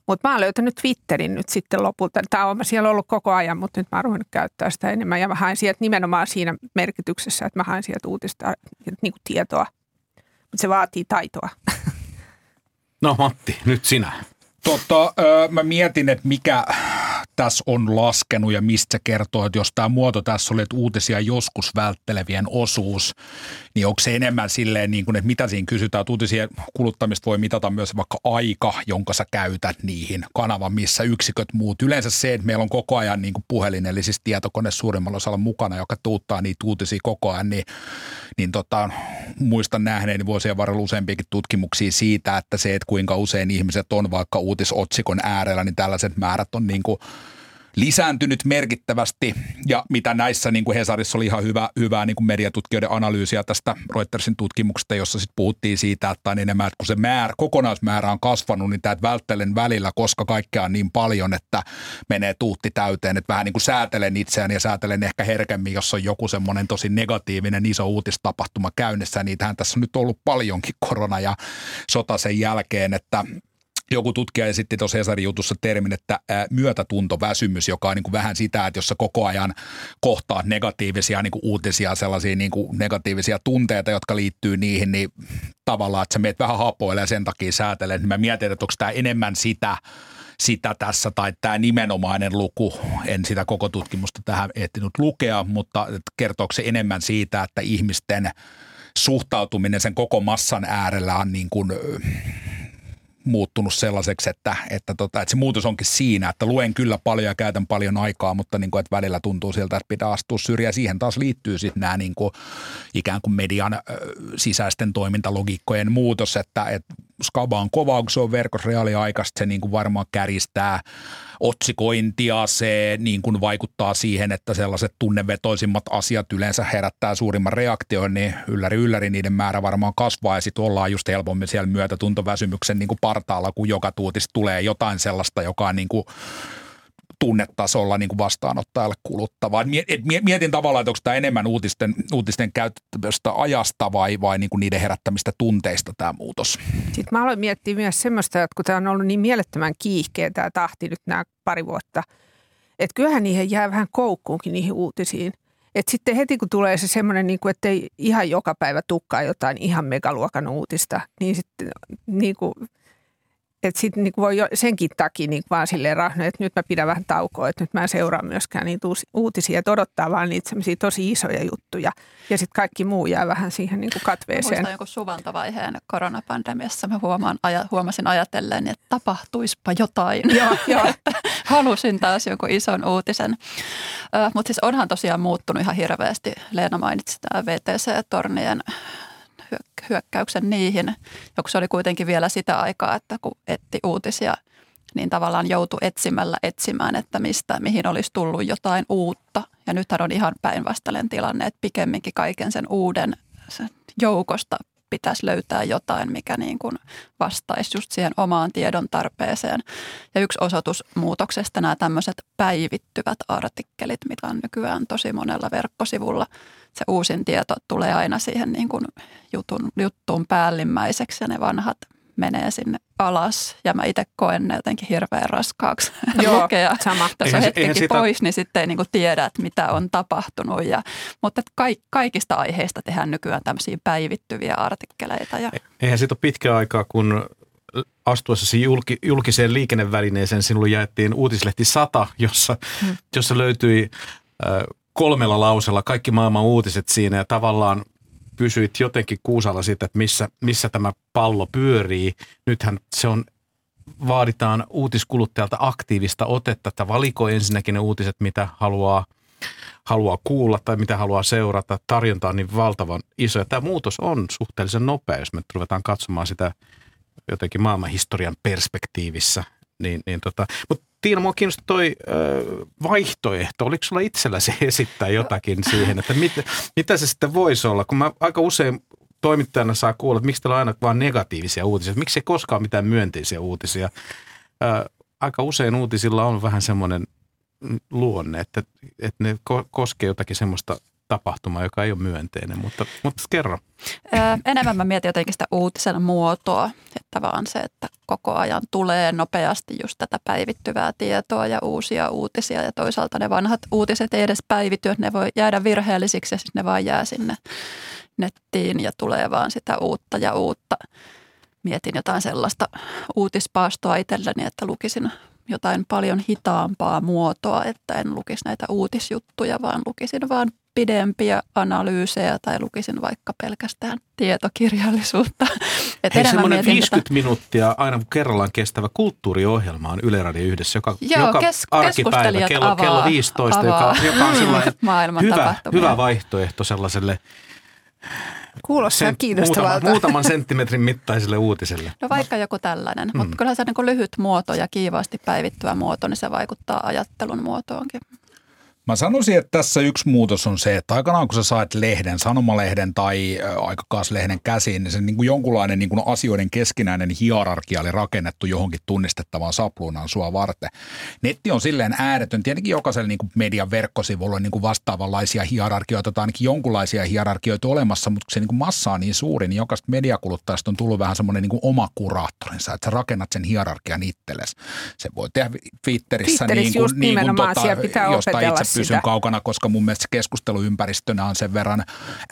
Mutta mä oon löytänyt Twitterin nyt sitten lopulta. Tämä on siellä ollut koko ajan, mutta nyt mä oon ruvennut käyttää sitä enemmän. Ja mä haen sieltä nimenomaan siinä merkityksessä, että mä haen sieltä uutista niin kuin tietoa. Mutta se vaatii taitoa. No Matti, nyt sinä. Tota, mä mietin, että mikä tässä on laskenut ja mistä se kertoo, että jos tämä muoto tässä oli, että uutisia joskus välttelevien osuus, niin onko se enemmän silleen, niin kuin, että mitä siinä kysytään, että uutisien kuluttamista voi mitata myös vaikka aika, jonka sä käytät niihin, kanava, missä yksiköt muut. Yleensä se, että meillä on koko ajan niin kuin puhelin, eli siis tietokone suurimmalla osalla mukana, joka tuuttaa niitä uutisia koko ajan, niin, niin tota, muistan nähneeni vuosien varrella useampiakin tutkimuksia siitä, että se, että kuinka usein ihmiset on vaikka uutisotsikon äärellä, niin tällaiset määrät on niin kuin lisääntynyt merkittävästi ja mitä näissä niin kuin Hesarissa oli ihan hyvä, hyvää niin kuin mediatutkijoiden analyysiä tästä Reutersin tutkimuksesta, jossa sitten puhuttiin siitä, että on enemmän, että kun se määrä, kokonaismäärä on kasvanut, niin tämä välttelen välillä, koska kaikkea on niin paljon, että menee tuutti täyteen, että vähän niin kuin säätelen itseään ja säätelen ehkä herkemmin, jos on joku semmoinen tosi negatiivinen iso uutistapahtuma käynnissä. Niitähän tässä on nyt ollut paljonkin korona ja sota sen jälkeen, että joku tutkija esitti tuossa Hesarin jutussa termin, että myötätuntoväsymys, joka on niin kuin vähän sitä, että jos sä koko ajan kohtaat negatiivisia niin kuin uutisia, sellaisia niin kuin negatiivisia tunteita, jotka liittyy niihin, niin tavallaan, että sä meet vähän hapoille ja sen takia säätelet, niin mä mietin, että onko tämä enemmän sitä, sitä tässä tai tämä nimenomainen luku, en sitä koko tutkimusta tähän ehtinyt lukea, mutta kertooko se enemmän siitä, että ihmisten suhtautuminen sen koko massan äärellä on niin kuin muuttunut sellaiseksi, että, että, tota, että se muutos onkin siinä, että luen kyllä paljon ja käytän paljon aikaa, mutta niin kuin, että välillä tuntuu siltä, että pitää astua syrjään. Siihen taas liittyy sitten nämä niin kuin, ikään kuin median ö, sisäisten toimintalogiikkojen muutos, että, että skaba on kova, kun se on verkossa reaaliaikaista, se niin kuin varmaan käristää otsikointia, se niin kuin vaikuttaa siihen, että sellaiset tunnevetoisimmat asiat yleensä herättää suurimman reaktion, niin ylläri ylläri niiden määrä varmaan kasvaa. Ja sitten ollaan just helpommin siellä myötätuntoväsymyksen niin kuin partaalla, kun joka tuutis tulee jotain sellaista, joka on niin kuin tunnetasolla niin kuin vastaanottajalle kuluttavaa. Mietin tavallaan, että onko tämä enemmän uutisten, uutisten käyttämistä ajasta vai, vai niin kuin niiden herättämistä tunteista tämä muutos. Sitten mä aloin miettiä myös semmoista, että kun tämä on ollut niin mielettömän kiihkeä tämä tahti nyt nämä pari vuotta, että kyllähän niihin jää vähän koukkuunkin niihin uutisiin. Et sitten heti kun tulee se semmoinen, niin että ei ihan joka päivä tukkaa jotain ihan megaluokan uutista, niin sitten niin kuin – että sitten niin voi jo senkin takia niin vaan silleen rahno, että nyt mä pidän vähän taukoa, että nyt mä en seuraa myöskään niitä uutisia, että odottaa vaan niitä semmoisia tosi isoja juttuja. Ja sitten kaikki muu jää vähän siihen niin kuin katveeseen. Muistan joku suvantavaiheen koronapandemiassa. Mä huomaan, aja, huomasin ajatellen, että tapahtuispa jotain. Joo, *laughs* joo. Halusin taas joku ison uutisen. Mutta siis onhan tosiaan muuttunut ihan hirveästi. Leena mainitsi tämä VTC-tornien hyökkäyksen niihin. Ja se oli kuitenkin vielä sitä aikaa, että kun etti uutisia, niin tavallaan joutui etsimällä etsimään, että mistä, mihin olisi tullut jotain uutta. Ja nythän on ihan päinvastainen tilanne, että pikemminkin kaiken sen uuden joukosta pitäisi löytää jotain, mikä niin kuin vastaisi just siihen omaan tiedon tarpeeseen. Ja yksi osoitus muutoksesta nämä tämmöiset päivittyvät artikkelit, mitä on nykyään tosi monella verkkosivulla. Se uusin tieto tulee aina siihen niin kuin jutun, juttuun päällimmäiseksi ja ne vanhat menee sinne alas ja mä itse koen ne jotenkin hirveän raskaaksi *laughs* Joo, lukea. Sama. Jos on hetkikin sitä... pois, niin sitten ei niin kuin tiedä, että mitä on tapahtunut. Ja, mutta ka- kaikista aiheista tehdään nykyään tämmöisiä päivittyviä artikkeleita. Ja... Eihän siitä ole pitkä aikaa, kun astuessasi julki, julkiseen liikennevälineeseen sinulle jaettiin uutislehti 100, jossa, hmm. jossa löytyi äh, kolmella lausella kaikki maailman uutiset siinä ja tavallaan pysyit jotenkin kuusalla siitä, että missä, missä tämä pallo pyörii. Nythän se on, vaaditaan uutiskuluttajalta aktiivista otetta, että valikoi ensinnäkin ne uutiset, mitä haluaa haluaa kuulla tai mitä haluaa seurata. Tarjonta on niin valtavan iso. Ja tämä muutos on suhteellisen nopea, jos me ruvetaan katsomaan sitä jotenkin maailmanhistorian perspektiivissä. Niin, niin tota. Mutta Tiina, mua kiinnostaa toi vaihtoehto. Oliko sulla itselläsi esittää jotakin siihen, että mit, mitä se sitten voisi olla? Kun mä aika usein toimittajana saa kuulla, että miksi teillä on aina vain negatiivisia uutisia, miksi ei koskaan mitään myönteisiä uutisia. Aika usein uutisilla on vähän semmoinen luonne, että, että ne ko- koskee jotakin semmoista tapahtuma, joka ei ole myönteinen, mutta, mutta kerro. Öö, enemmän mä mietin jotenkin sitä uutisen muotoa, että vaan se, että koko ajan tulee nopeasti just tätä päivittyvää tietoa ja uusia uutisia ja toisaalta ne vanhat uutiset ei edes päivity, ne voi jäädä virheellisiksi ja siis ne vaan jää sinne nettiin ja tulee vaan sitä uutta ja uutta. Mietin jotain sellaista uutispaastoa itselleni, että lukisin jotain paljon hitaampaa muotoa, että en lukisi näitä uutisjuttuja, vaan lukisin vaan pidempiä analyysejä tai lukisin vaikka pelkästään tietokirjallisuutta. Et Hei, semmoinen 50 tätä... minuuttia aina kerrallaan kestävä kulttuuriohjelma on Yle Radio yhdessä, joka, Joo, joka kes- arkipäivä kello, avaa, kello 15, avaa. joka, joka on sellainen *laughs* hyvä, hyvä vaihtoehto sellaiselle Kuulostaa Sent, kiinnostavalta. Muutama, muutaman senttimetrin mittaiselle uutiselle. No vaikka joku tällainen, mm. mutta kyllähän se niin lyhyt muoto ja kiivaasti päivittyvä muoto, niin se vaikuttaa ajattelun muotoonkin. Mä sanoisin, että tässä yksi muutos on se, että aikanaan kun sä saat lehden, sanomalehden tai aikakauslehden käsiin, niin se niin kuin jonkunlainen niin kuin asioiden keskinäinen hierarkia oli rakennettu johonkin tunnistettavaan sapluunaan sua varten. Netti on silleen ääretön. Tietenkin jokaisella niin kuin median verkkosivulla on niin kuin vastaavanlaisia hierarkioita tai ainakin jonkunlaisia hierarkioita olemassa, mutta kun se niin kuin massa on niin suuri, niin jokaista mediakuluttajasta on tullut vähän semmoinen niin kuin oma kuraattorinsa, että sä rakennat sen hierarkian itsellesi. Se voi tehdä Twitterissä, Twitterissä niin kuin, niin kuin, tota, pitää josta itse sitä. pysyn kaukana, koska mun mielestä keskusteluympäristönä on sen verran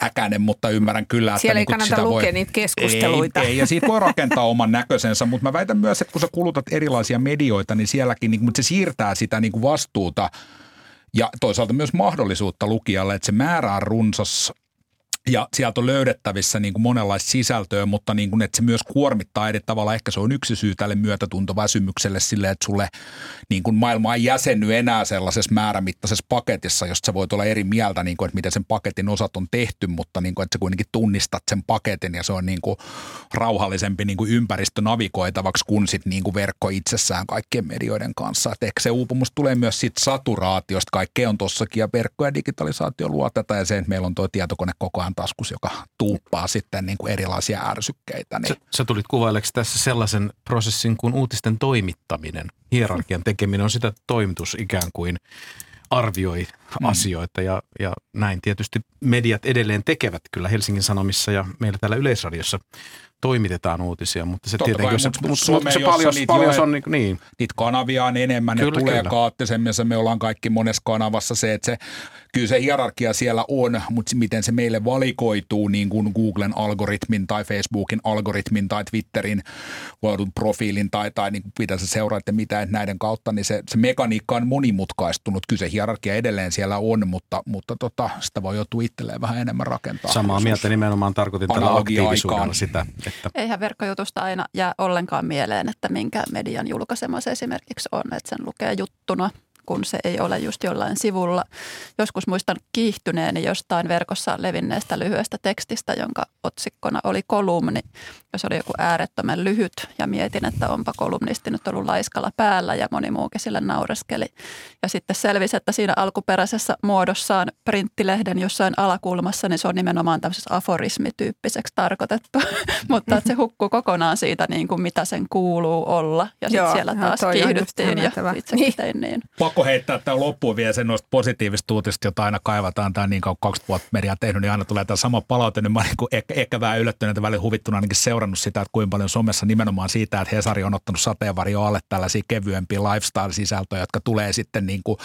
äkäinen, mutta ymmärrän kyllä, että Siellä niin ei kannata sitä lukea voi, niitä keskusteluita. Ei, ei, ja siitä voi rakentaa oman näköisensä, mutta mä väitän myös, että kun sä kulutat erilaisia medioita, niin sielläkin, niin, mutta se siirtää sitä niin kuin vastuuta ja toisaalta myös mahdollisuutta lukijalle, että se määrä on runsas ja sieltä on löydettävissä niin kuin monenlaista sisältöä, mutta niin kuin, että se myös kuormittaa eri tavalla. Ehkä se on yksi syy tälle myötätuntoväsymykselle sille, että sulle niin kuin maailma ei jäsenny enää sellaisessa määrämittaisessa paketissa, josta sä voit olla eri mieltä, niin kuin, että miten sen paketin osat on tehty, mutta niin kuin, että sä kuitenkin tunnistat sen paketin ja se on niin kuin rauhallisempi niin kuin ympäristö navigoitavaksi kuin sit niin kuin verkko itsessään kaikkien medioiden kanssa. Et ehkä se uupumus tulee myös siitä saturaatiosta. Kaikkea on tossakin ja verkko ja digitalisaatio luo tätä ja se, että meillä on tuo tietokone koko ajan taskus, joka tuuppaa sitten niin kuin erilaisia ärsykkeitä. Niin. Sä, sä tulit kuvaileksi tässä sellaisen prosessin kuin uutisten toimittaminen. Hierarkian tekeminen on sitä, että toimitus ikään kuin arvioi mm. asioita ja, ja näin tietysti mediat edelleen tekevät kyllä Helsingin Sanomissa ja meillä täällä Yleisradiossa toimitetaan uutisia, mutta se Totta tietenkin, kai, se, mutta mutta, se paljon, niitä paljon se on niin, niin. Niitä kanavia on enemmän, Kyllä, ne tulee kyllä. kaattisemmin ja me ollaan kaikki monessa kanavassa se, että se, kyllä se hierarkia siellä on, mutta miten se meille valikoituu niin kuin Googlen algoritmin tai Facebookin algoritmin tai Twitterin luodun profiilin tai, tai niin kuin mitä sä seuraatte mitä että näiden kautta, niin se, se mekaniikka on monimutkaistunut. Kyllä se hierarkia edelleen siellä on, mutta, mutta tota, sitä voi joutua itselleen vähän enemmän rakentaa. Samaa Joskus. mieltä nimenomaan tarkoitin tällä aktiivisuudella sitä, että Eihän verkkojutusta aina jää ollenkaan mieleen, että minkä median julkaisema se esimerkiksi on, että sen lukee juttuna kun se ei ole just jollain sivulla. Joskus muistan kiihtyneeni jostain verkossa levinneestä lyhyestä tekstistä, jonka otsikkona oli kolumni. Ja se oli joku äärettömän lyhyt ja mietin, että onpa kolumnisti nyt ollut laiskalla päällä ja moni muukin sille naureskeli. Ja sitten selvisi, että siinä alkuperäisessä muodossaan printtilehden jossain alakulmassa, niin se on nimenomaan tämmöisessä aforismityyppiseksi tarkoitettu. *laughs* Mutta että se hukkuu kokonaan siitä, niin kuin mitä sen kuuluu olla. Ja sitten siellä taas kiihdyttiin ja itsekin Niin. tein niin. pakko heittää tämä loppuun vielä sen noista positiivista uutista, jota aina kaivataan. Tämä niin kauan kuin 20 vuotta media tehnyt, niin aina tulee tämä sama palaute. Niin mä niin kuin ehkä, ehkä vähän yllättynyt ja välillä huvittuna ainakin seurannut sitä, että kuinka paljon somessa nimenomaan siitä, että Hesari on ottanut sateenvarjo alle tällaisia kevyempiä lifestyle-sisältöjä, jotka tulee sitten niin kuin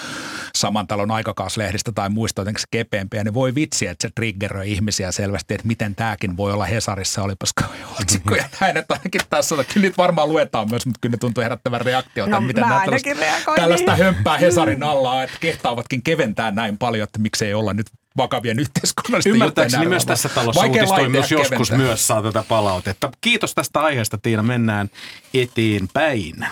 saman talon aikakauslehdistä tai muista jotenkin kepeämpiä. Niin voi vitsi, että se triggeröi ihmisiä selvästi, että miten tämäkin voi olla Hesarissa, olipas kauhean *laughs* otsikko ja näin, että ainakin tässä on, kyllä nyt varmaan luetaan myös, mutta kyllä ne tuntuu herättävän reaktiota. No, miten mä nämä tällaista- Tällaista hömppää Hesarin alla, että kehtaavatkin keventää näin paljon, että miksei olla nyt vakavien yhteiskunnallisten Ymmärtääkseni myös tässä talossa Vaikea uutistoimitus laitteja joskus keventää. myös saa tätä palautetta. Kiitos tästä aiheesta Tiina, mennään eteenpäin.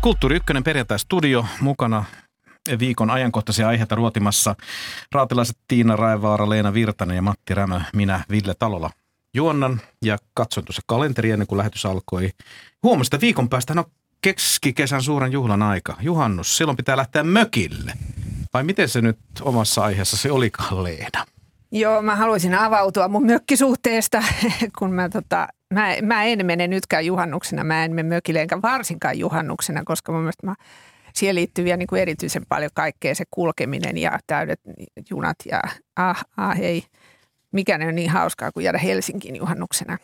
Kulttuuri Ykkönen perjantai-studio mukana viikon ajankohtaisia aiheita ruotimassa. Raatilaiset Tiina Raivaara, Leena Virtanen ja Matti Rämö, minä Ville Talola juonnan ja katsoin tuossa kalenteria ennen kuin lähetys alkoi. Huomasin, että viikon päästä no keskikesän suuren juhlan aika, juhannus, silloin pitää lähteä mökille. Vai miten se nyt omassa aiheessa se olikaan Leena? Joo, mä haluaisin avautua mun mökkisuhteesta, *laughs* kun mä, tota, mä, mä en mene nytkään juhannuksena, mä en mene mökille enkä varsinkaan juhannuksena, koska mun mielestä mä, siihen liittyy vielä niin kuin erityisen paljon kaikkea se kulkeminen ja täydet junat ja ah, ah hei, mikä ne on niin hauskaa kuin jäädä Helsinkiin juhannuksena.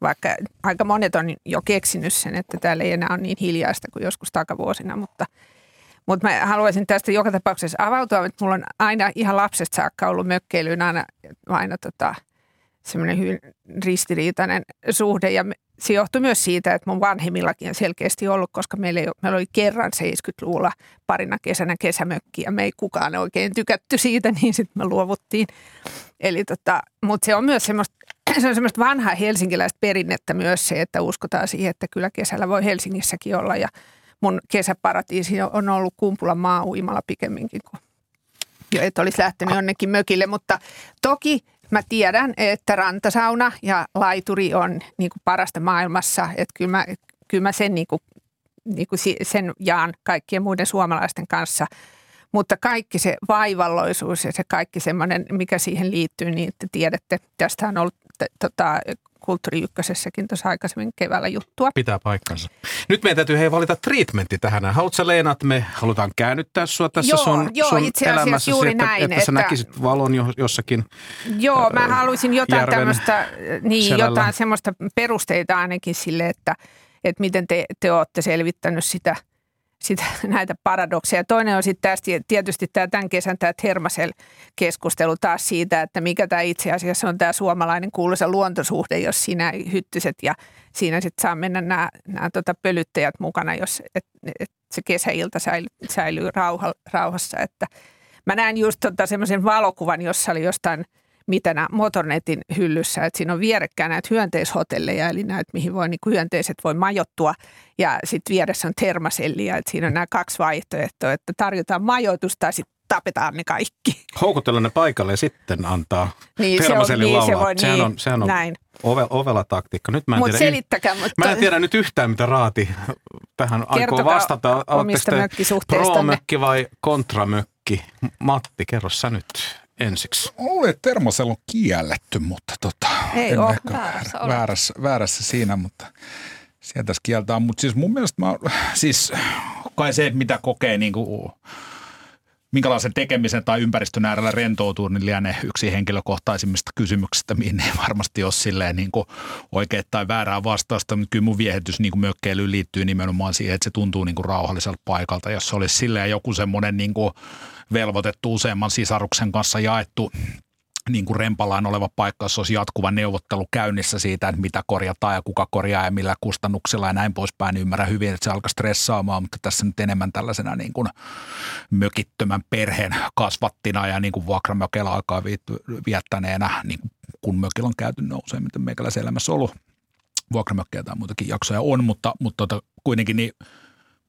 Vaikka aika monet on jo keksinyt sen, että täällä ei enää ole niin hiljaista kuin joskus takavuosina, mutta – mutta mä haluaisin tästä joka tapauksessa avautua, että mulla on aina ihan lapsesta saakka ollut mökkeilyyn aina, aina tota, semmoinen hyvin ristiriitainen suhde. Ja se johtui myös siitä, että mun vanhemmillakin on selkeästi ollut, koska meillä, ei, meillä oli kerran 70-luvulla parina kesänä kesämökki ja me ei kukaan oikein tykätty siitä, *laughs* niin sitten me luovuttiin. Eli tota, mutta se on myös semmoista, *clears throat* se on semmoista vanhaa helsinkiläistä perinnettä myös se, että uskotaan siihen, että kyllä kesällä voi Helsingissäkin olla ja mun kesäparatiisi on ollut Kumpulan maa-uimalla pikemminkin kuin jo, että olisi lähtenyt jonnekin mökille. Mutta toki mä tiedän, että rantasauna ja laituri on niin kuin parasta maailmassa. Että kyllä mä, kyllä mä sen, niin kuin, niin kuin sen jaan kaikkien muiden suomalaisten kanssa. Mutta kaikki se vaivalloisuus ja se kaikki semmoinen, mikä siihen liittyy, niin te tiedätte, tästä on ollut tota, Kulttuuri Ykkösessäkin tuossa aikaisemmin keväällä juttua. Pitää paikkansa. Nyt meidän täytyy hei valita treatmentti tähän. Haluatko Leena, että me halutaan käännyttää sua tässä joo, sun, joo, sun itse elämässäsi, juuri että, näin, että, että sä näkisit valon jossakin Joo, mä haluaisin jotain tämmöistä, niin selällä. jotain semmoista perusteita ainakin sille, että, että miten te, te olette selvittänyt sitä – sitä, *laughs* näitä paradokseja. Toinen on sitten tästä tietysti tämä tämän kesän tämä Thermasel-keskustelu taas siitä, että mikä tämä itse asiassa on tämä suomalainen kuuluisa luontosuhde, jos siinä hyttyset ja siinä sitten saa mennä nämä, nämä tota pölyttäjät mukana, jos et, et se kesäilta säilyy, säilyy rauha, rauhassa. Että mä näin just tota semmoisen valokuvan, jossa oli jostain – mitänä Motornetin hyllyssä, että siinä on vierekkäin näitä hyönteishotelleja, eli näitä, mihin voi, niin kuin hyönteiset voi majottua, ja sitten vieressä on termasellia, että siinä on nämä kaksi vaihtoehtoa, että tarjotaan majoitusta tai sitten tapetaan ne kaikki. Houkutella ne paikalle ja sitten antaa niin, se on, laulaa. Niin, se voi, sehän niin, on, sehän on näin. Ove, ovela taktiikka. Nyt mä en, Mut tiedä, selittäkää, mutta mä en tiedä nyt yhtään, mitä Raati tähän aikoo Kertokaa vastata. Oletteko omista te mökkisuhteistanne. pro-mökki vai kontramökki? Matti, kerro sä nyt ensiksi. Luulen, että termosel on kielletty, mutta tota, Ei en oo, ehkä väärässä väärässä, väärässä siinä, mutta sieltä kieltää. Mutta siis mun mielestä mä, siis kai se, mitä kokee niin kuin, minkälaisen tekemisen tai ympäristön äärellä rentoutuu, niin lienee yksi henkilökohtaisimmista kysymyksistä, mihin ei varmasti ole silleen niin kuin oikea tai väärää vastausta, mutta kyllä mun viehätys niin kuin mökkeilyyn liittyy nimenomaan siihen, että se tuntuu niin kuin rauhalliselta paikalta. Jos se olisi silleen joku semmoinen niin kuin velvoitettu useamman sisaruksen kanssa jaettu niin kuin rempalaan oleva paikka, jossa olisi jatkuva neuvottelu käynnissä siitä, että mitä korjataan ja kuka korjaa ja millä kustannuksilla ja näin poispäin. Niin ymmärrän hyvin, että se alkaa stressaamaan, mutta tässä nyt enemmän tällaisena niin kuin mökittömän perheen kasvattina ja niin kuin vuokramökellä aikaa viettäneenä, niin kuin kun mökillä on käyty ne useimmiten meikäläisen elämässä ollut vuokramökkejä tai muitakin jaksoja on, mutta, mutta tota, kuitenkin niin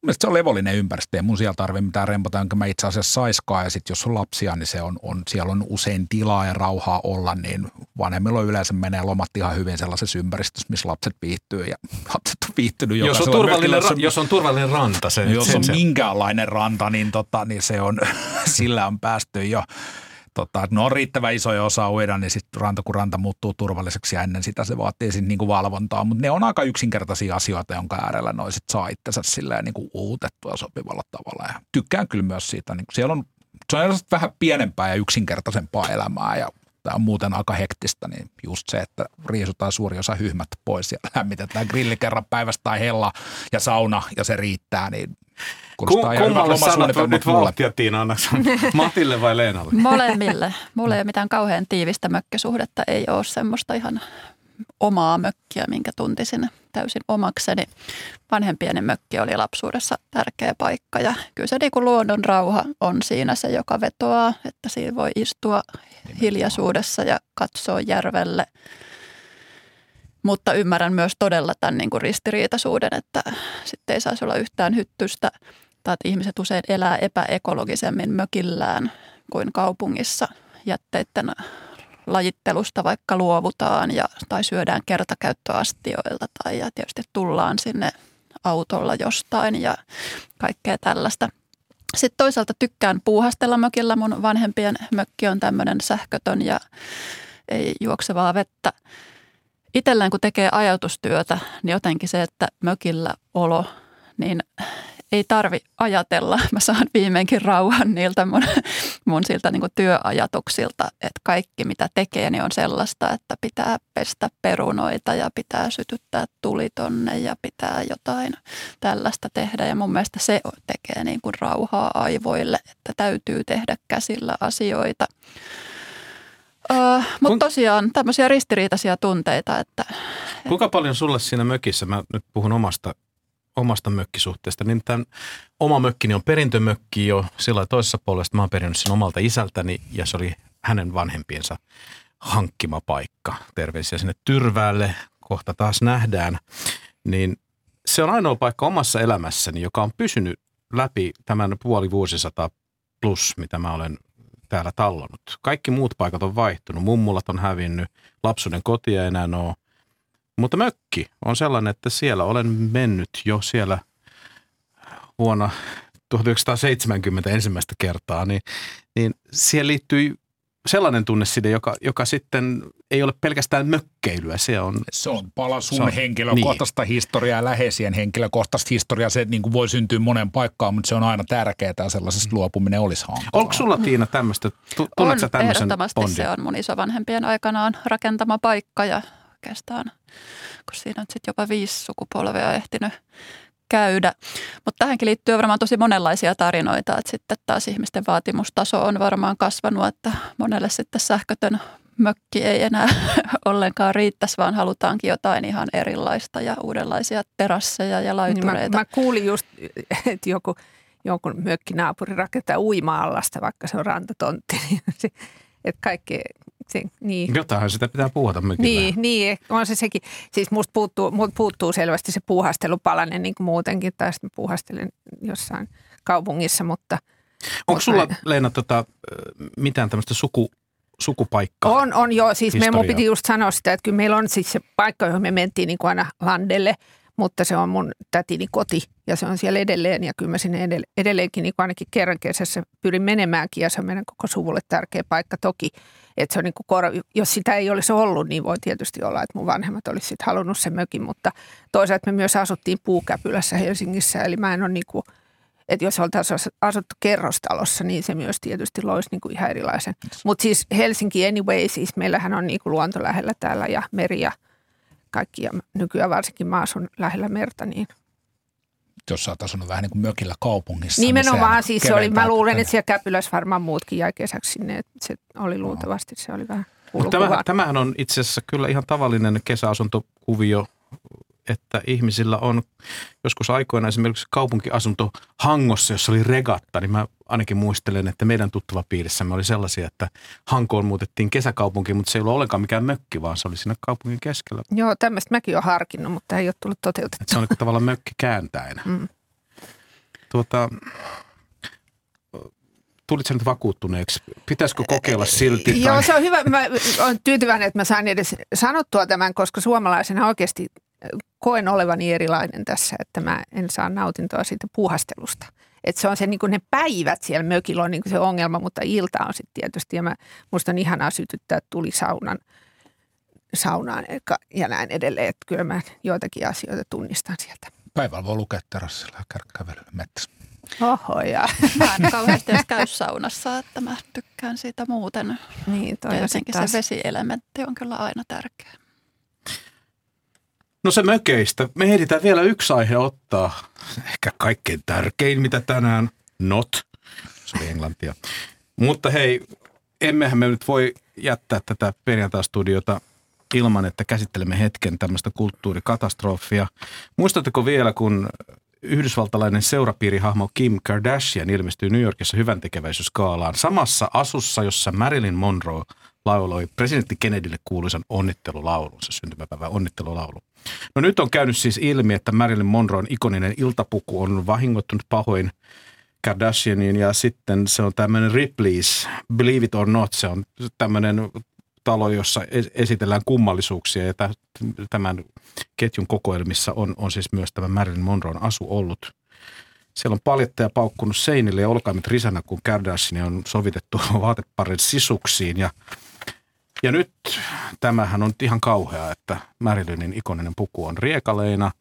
Mielestäni se on levollinen ympäristö, ja mun siellä tarvitse mitään rempata, jonka mä itse asiassa saiskaan. Ja sitten jos on lapsia, niin se on, on, siellä on usein tilaa ja rauhaa olla, niin vanhemmilla on yleensä menee lomat ihan hyvin sellaisessa ympäristössä, missä lapset viihtyy ja *laughs* lapset on viihtynyt Jos on, turvallinen, mökillä, ra- jos on turvallinen ranta, se, jos sen on se, minkäänlainen ranta, niin, tota, niin se on, *laughs* sillä on päästy jo. Tota, ne on riittävän isoja osa uida, niin sitten ranta kun ranta muuttuu turvalliseksi ja ennen sitä se vaatii sitten niinku valvontaa. Mutta ne on aika yksinkertaisia asioita, jonka äärellä noi sit saa itsensä silleen niinku uutettua sopivalla tavalla. Ja tykkään kyllä myös siitä. Niin siellä on, se on vähän pienempää ja yksinkertaisempaa elämää ja tämä on muuten aika hektistä, niin just se, että riisutaan suuri osa hyhmät pois ja *laughs* lämmitetään grilli kerran päivästä tai hella ja sauna ja se riittää, niin kuulostaa ihan Kummalle lomasuunnitelmalta nyt mulle. vauhtia Tiina, annaks *laughs* Matille vai Leenalle? Molemmille. Mulla ei ole mitään kauhean tiivistä mökkisuhdetta. Ei ole semmoista ihan omaa mökkiä, minkä tuntisin täysin omakseni. Vanhempieni mökki oli lapsuudessa tärkeä paikka ja kyllä se niin kuin luonnon rauha on siinä se, joka vetoaa, että siinä voi istua hiljaisuudessa ja katsoa järvelle. Mutta ymmärrän myös todella tämän niin kuin ristiriitaisuuden, että sitten ei saisi olla yhtään hyttystä tai että ihmiset usein elää epäekologisemmin mökillään kuin kaupungissa jätteiden lajittelusta vaikka luovutaan ja, tai syödään kertakäyttöastioilta tai ja tietysti tullaan sinne autolla jostain ja kaikkea tällaista. Sitten toisaalta tykkään puuhastella mökillä. Mun vanhempien mökki on tämmöinen sähkötön ja ei juoksevaa vettä. Itselleen kun tekee ajatustyötä, niin jotenkin se, että mökillä olo, niin ei tarvi ajatella. Mä saan viimeinkin rauhan niiltä mun, mun siltä niin työajatuksilta, että kaikki mitä tekee niin on sellaista, että pitää pestä perunoita ja pitää sytyttää tuli tonne ja pitää jotain tällaista tehdä. Ja mun mielestä se tekee niin kuin rauhaa aivoille, että täytyy tehdä käsillä asioita. Uh, Mutta tosiaan tämmöisiä ristiriitaisia tunteita. Että, Kuinka paljon sulle siinä mökissä, mä nyt puhun omasta omasta mökkisuhteesta, niin tämän oma mökkini on perintömökki jo sillä toisessa puolesta. Mä oon perinnyt sen omalta isältäni ja se oli hänen vanhempiensa hankkima paikka. Terveisiä sinne Tyrväälle, kohta taas nähdään. Niin se on ainoa paikka omassa elämässäni, joka on pysynyt läpi tämän puoli vuosisataa plus, mitä mä olen täällä tallonut. Kaikki muut paikat on vaihtunut. Mummulat on hävinnyt, lapsuuden kotia ei enää ole. Mutta mökki on sellainen, että siellä olen mennyt jo siellä vuonna 1970 ensimmäistä kertaa, niin, niin siihen liittyy sellainen tunneside, joka, joka sitten ei ole pelkästään mökkeilyä. Se on, se on pala sun se on, henkilökohtaista niin. historiaa, läheisien henkilökohtaista historiaa. Se niin kuin voi syntyä monen paikkaan, mutta se on aina tärkeää ja sellaisesta luopuminen olisi hankalaa. Onko sulla Tiina tämmöistä? Tunnetko on, ehdottomasti bondin? se on mun isovanhempien aikanaan rakentama paikka ja oikeastaan, kun siinä on sitten jopa viisi sukupolvea ehtinyt käydä. Mutta tähänkin liittyy varmaan tosi monenlaisia tarinoita, että sitten taas ihmisten vaatimustaso on varmaan kasvanut, että monelle sitten sähkötön mökki ei enää *laughs* ollenkaan riittäisi, vaan halutaankin jotain ihan erilaista ja uudenlaisia terasseja ja laitureita. Niin mä, mä kuulin just, että joku, joku mökkinaapuri rakentaa uima-allasta, vaikka se on rantatontti. *laughs* että kaikki se, niin. Jotain sitä pitää puhata mykillä. Niin, niin, on se sekin. Siis musta puuttuu, musta puuttuu selvästi se puuhastelupalanen niin kuin muutenkin, tai sitten puuhastelen jossain kaupungissa, mutta... Onko sulla, näin. Leena, tota, mitään tämmöistä suku, sukupaikkaa? On, on joo. Siis me, mun piti just sanoa sitä, että kyllä meillä on siis se paikka, johon me mentiin niin kuin aina landelle – mutta se on mun tätini koti ja se on siellä edelleen ja kyllä mä sinne edelleenkin niin ainakin kerran kesässä pyrin menemäänkin ja se on meidän koko suvulle tärkeä paikka toki. Että se on niin kuin, jos sitä ei olisi ollut, niin voi tietysti olla, että mun vanhemmat olisi sitten halunnut sen mökin, mutta toisaalta me myös asuttiin puukäpylässä Helsingissä, eli mä en ole niin kuin, että jos oltaisiin asuttu kerrostalossa, niin se myös tietysti loisi niin kuin ihan erilaisen. Mutta siis Helsinki anyway, siis meillähän on niin kuin luonto lähellä täällä ja meri ja – kaikki ja nykyään varsinkin mä asun lähellä merta, niin jos sä oot asunut vähän niin kuin mökillä kaupungissa. Nimenomaan niin siis se oli, mä luulen, että siellä Käpylässä varmaan muutkin jäi kesäksi sinne, että se oli luultavasti, se oli vähän Tämä, tämähän on itse asiassa kyllä ihan tavallinen kesäasuntokuvio että ihmisillä on joskus aikoina esimerkiksi kaupunkiasunto Hangossa, jossa oli regatta, niin mä ainakin muistelen, että meidän tuttava piirissämme oli sellaisia, että Hankoon muutettiin kesäkaupunkiin, mutta se ei ollut ollenkaan mikään mökki, vaan se oli siinä kaupungin keskellä. Joo, tämmöistä mäkin olen harkinnut, mutta ei ole tullut toteutettua. se on tavallaan mökki kääntäen. Mm. Tuota, tulit nyt vakuuttuneeksi? Pitäisikö kokeilla silti? Joo, se on hyvä. Mä olen tyytyväinen, että mä sain edes sanottua tämän, koska suomalaisena oikeasti koen olevani erilainen tässä, että mä en saa nautintoa siitä puuhastelusta. Että se on se niin ne päivät siellä mökillä on niin se ongelma, mutta ilta on sitten tietysti. Ja mä, musta on ihanaa sytyttää tuli saunan, saunaan ja näin edelleen. Että kyllä mä joitakin asioita tunnistan sieltä. Päivällä voi lukea terassilla ja kävelyllä metsässä. Oho, ja. *laughs* Mä en kauheasti edes käy saunassa, että mä tykkään siitä muuten. Niin, toi Jotenkin se vesielementti on kyllä aina tärkeä. No se mökeistä. Me ehditään vielä yksi aihe ottaa. Ehkä kaikkein tärkein, mitä tänään. Not. Se oli englantia. Mutta hei, emmehän me nyt voi jättää tätä perjantaistudiota ilman, että käsittelemme hetken tämmöistä kulttuurikatastrofia. Muistatteko vielä, kun yhdysvaltalainen seurapiirihahmo Kim Kardashian ilmestyy New Yorkissa hyvän tekeväisyyskaalaan samassa asussa, jossa Marilyn Monroe lauloi presidentti Kennedylle kuuluisan onnittelulaulunsa, syntymäpäivän onnittelulaulu. No nyt on käynyt siis ilmi, että Marilyn Monroen ikoninen iltapuku on vahingoittunut pahoin Kardashianiin ja sitten se on tämmöinen Ripley's Believe It or Not, se on tämmöinen talo, jossa esitellään kummallisuuksia ja tämän ketjun kokoelmissa on, on siis myös tämä Marilyn Monroen asu ollut. Siellä on paljattaja paukkunut seinille ja olkaimet risana, kun Kardashian on sovitettu *laughs* vaateparin sisuksiin ja ja nyt tämähän on ihan kauhea, että Marilynin ikoninen puku on riekaleina.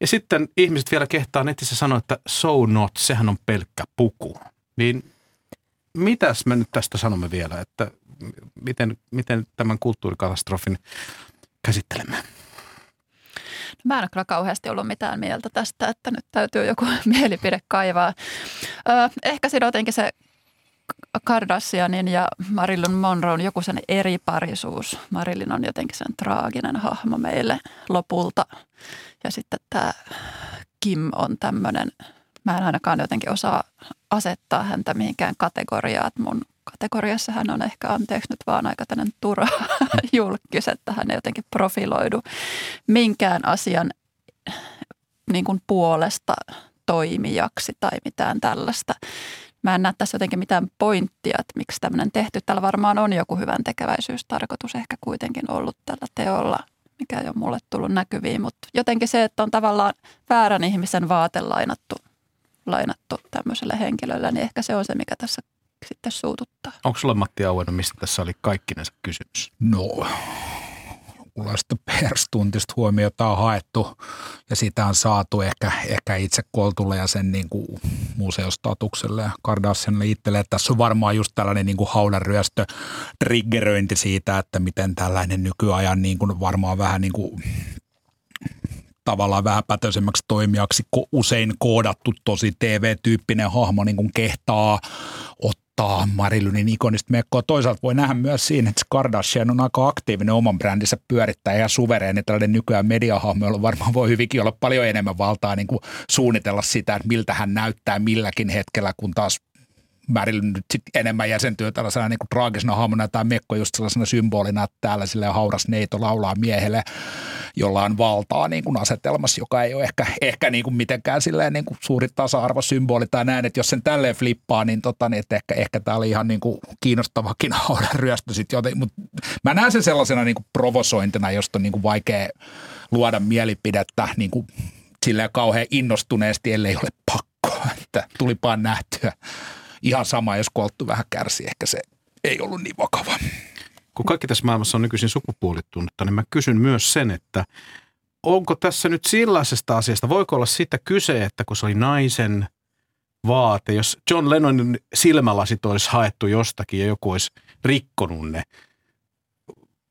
Ja sitten ihmiset vielä kehtaa netissä sanoa, että so not, sehän on pelkkä puku. Niin mitäs me nyt tästä sanomme vielä, että miten, miten tämän kulttuurikatastrofin käsittelemme? No mä en ole kyllä kauheasti ollut mitään mieltä tästä, että nyt täytyy joku *laughs* mielipide kaivaa. Öö, ehkä siinä jotenkin se Kardashianin ja Marilyn Monroen joku sen eri parisuus. Marilyn on jotenkin sen traaginen hahmo meille lopulta. Ja sitten tämä Kim on tämmöinen, mä en ainakaan jotenkin osaa asettaa häntä mihinkään kategoriaan. Mun kategoriassa hän on ehkä anteeksi nyt vaan aika tämmöinen turha *laughs* julkis, että hän ei jotenkin profiloidu minkään asian niin kuin puolesta toimijaksi tai mitään tällaista. Mä en näe tässä jotenkin mitään pointtia, että miksi tämmöinen tehty. Täällä varmaan on joku hyvän tekeväisyystarkoitus ehkä kuitenkin ollut tällä teolla, mikä ei ole mulle tullut näkyviin. Mutta jotenkin se, että on tavallaan väärän ihmisen vaate lainattu, lainattu tämmöiselle henkilölle, niin ehkä se on se, mikä tässä sitten suututtaa. Onko sulla Matti Aueno, mistä tässä oli kaikkinensa kysymys? No, jonkunlaista perstuntista huomiota on haettu ja sitä on saatu ehkä, ehkä itse Koltulle ja sen niin kuin museostatukselle ja Kardashianille itselleen. Tässä on varmaan just tällainen niin kuin haudanryöstö triggeröinti siitä, että miten tällainen nykyajan niin kuin varmaan vähän niin kuin tavallaan vähän pätöisemmäksi toimijaksi usein koodattu tosi TV-tyyppinen hahmo niin kuin kehtaa ottaa ottaa Marilynin ikonista mekkoa. Toisaalta voi nähdä myös siinä, että Kardashian on aika aktiivinen oman brändinsä pyörittää ja suvereeni tällainen nykyään mediahahmo, jolla varmaan voi hyvinkin olla paljon enemmän valtaa niin kuin suunnitella sitä, että miltä hän näyttää milläkin hetkellä, kun taas Sit enemmän jäsentyy tällaisena niin kuin traagisena hahmona tai Mekko just sellaisena symbolina, että täällä sille hauras neito laulaa miehelle, jolla on valtaa niin kuin asetelmassa, joka ei ole ehkä, ehkä niin kuin mitenkään silleen niin kuin suuri tasa-arvosymboli tai näin, että jos sen tälleen flippaa, niin, tota, niin että ehkä, ehkä tämä oli ihan niin kuin kiinnostavakin *laughs* haudan ryöstö sitten joten, mutta mä näen sen sellaisena niin kuin provosointina, josta on niin kuin vaikea luoda mielipidettä niin kuin silleen kauhean innostuneesti, ellei ole pakko, että tulipaan nähtyä ihan sama, jos kolttu vähän kärsi, ehkä se ei ollut niin vakava. Kun kaikki tässä maailmassa on nykyisin sukupuolittunutta, niin mä kysyn myös sen, että onko tässä nyt sellaisesta asiasta, voiko olla siitä kyse, että kun se oli naisen vaate, jos John Lennonin silmälasit olisi haettu jostakin ja joku olisi rikkonut ne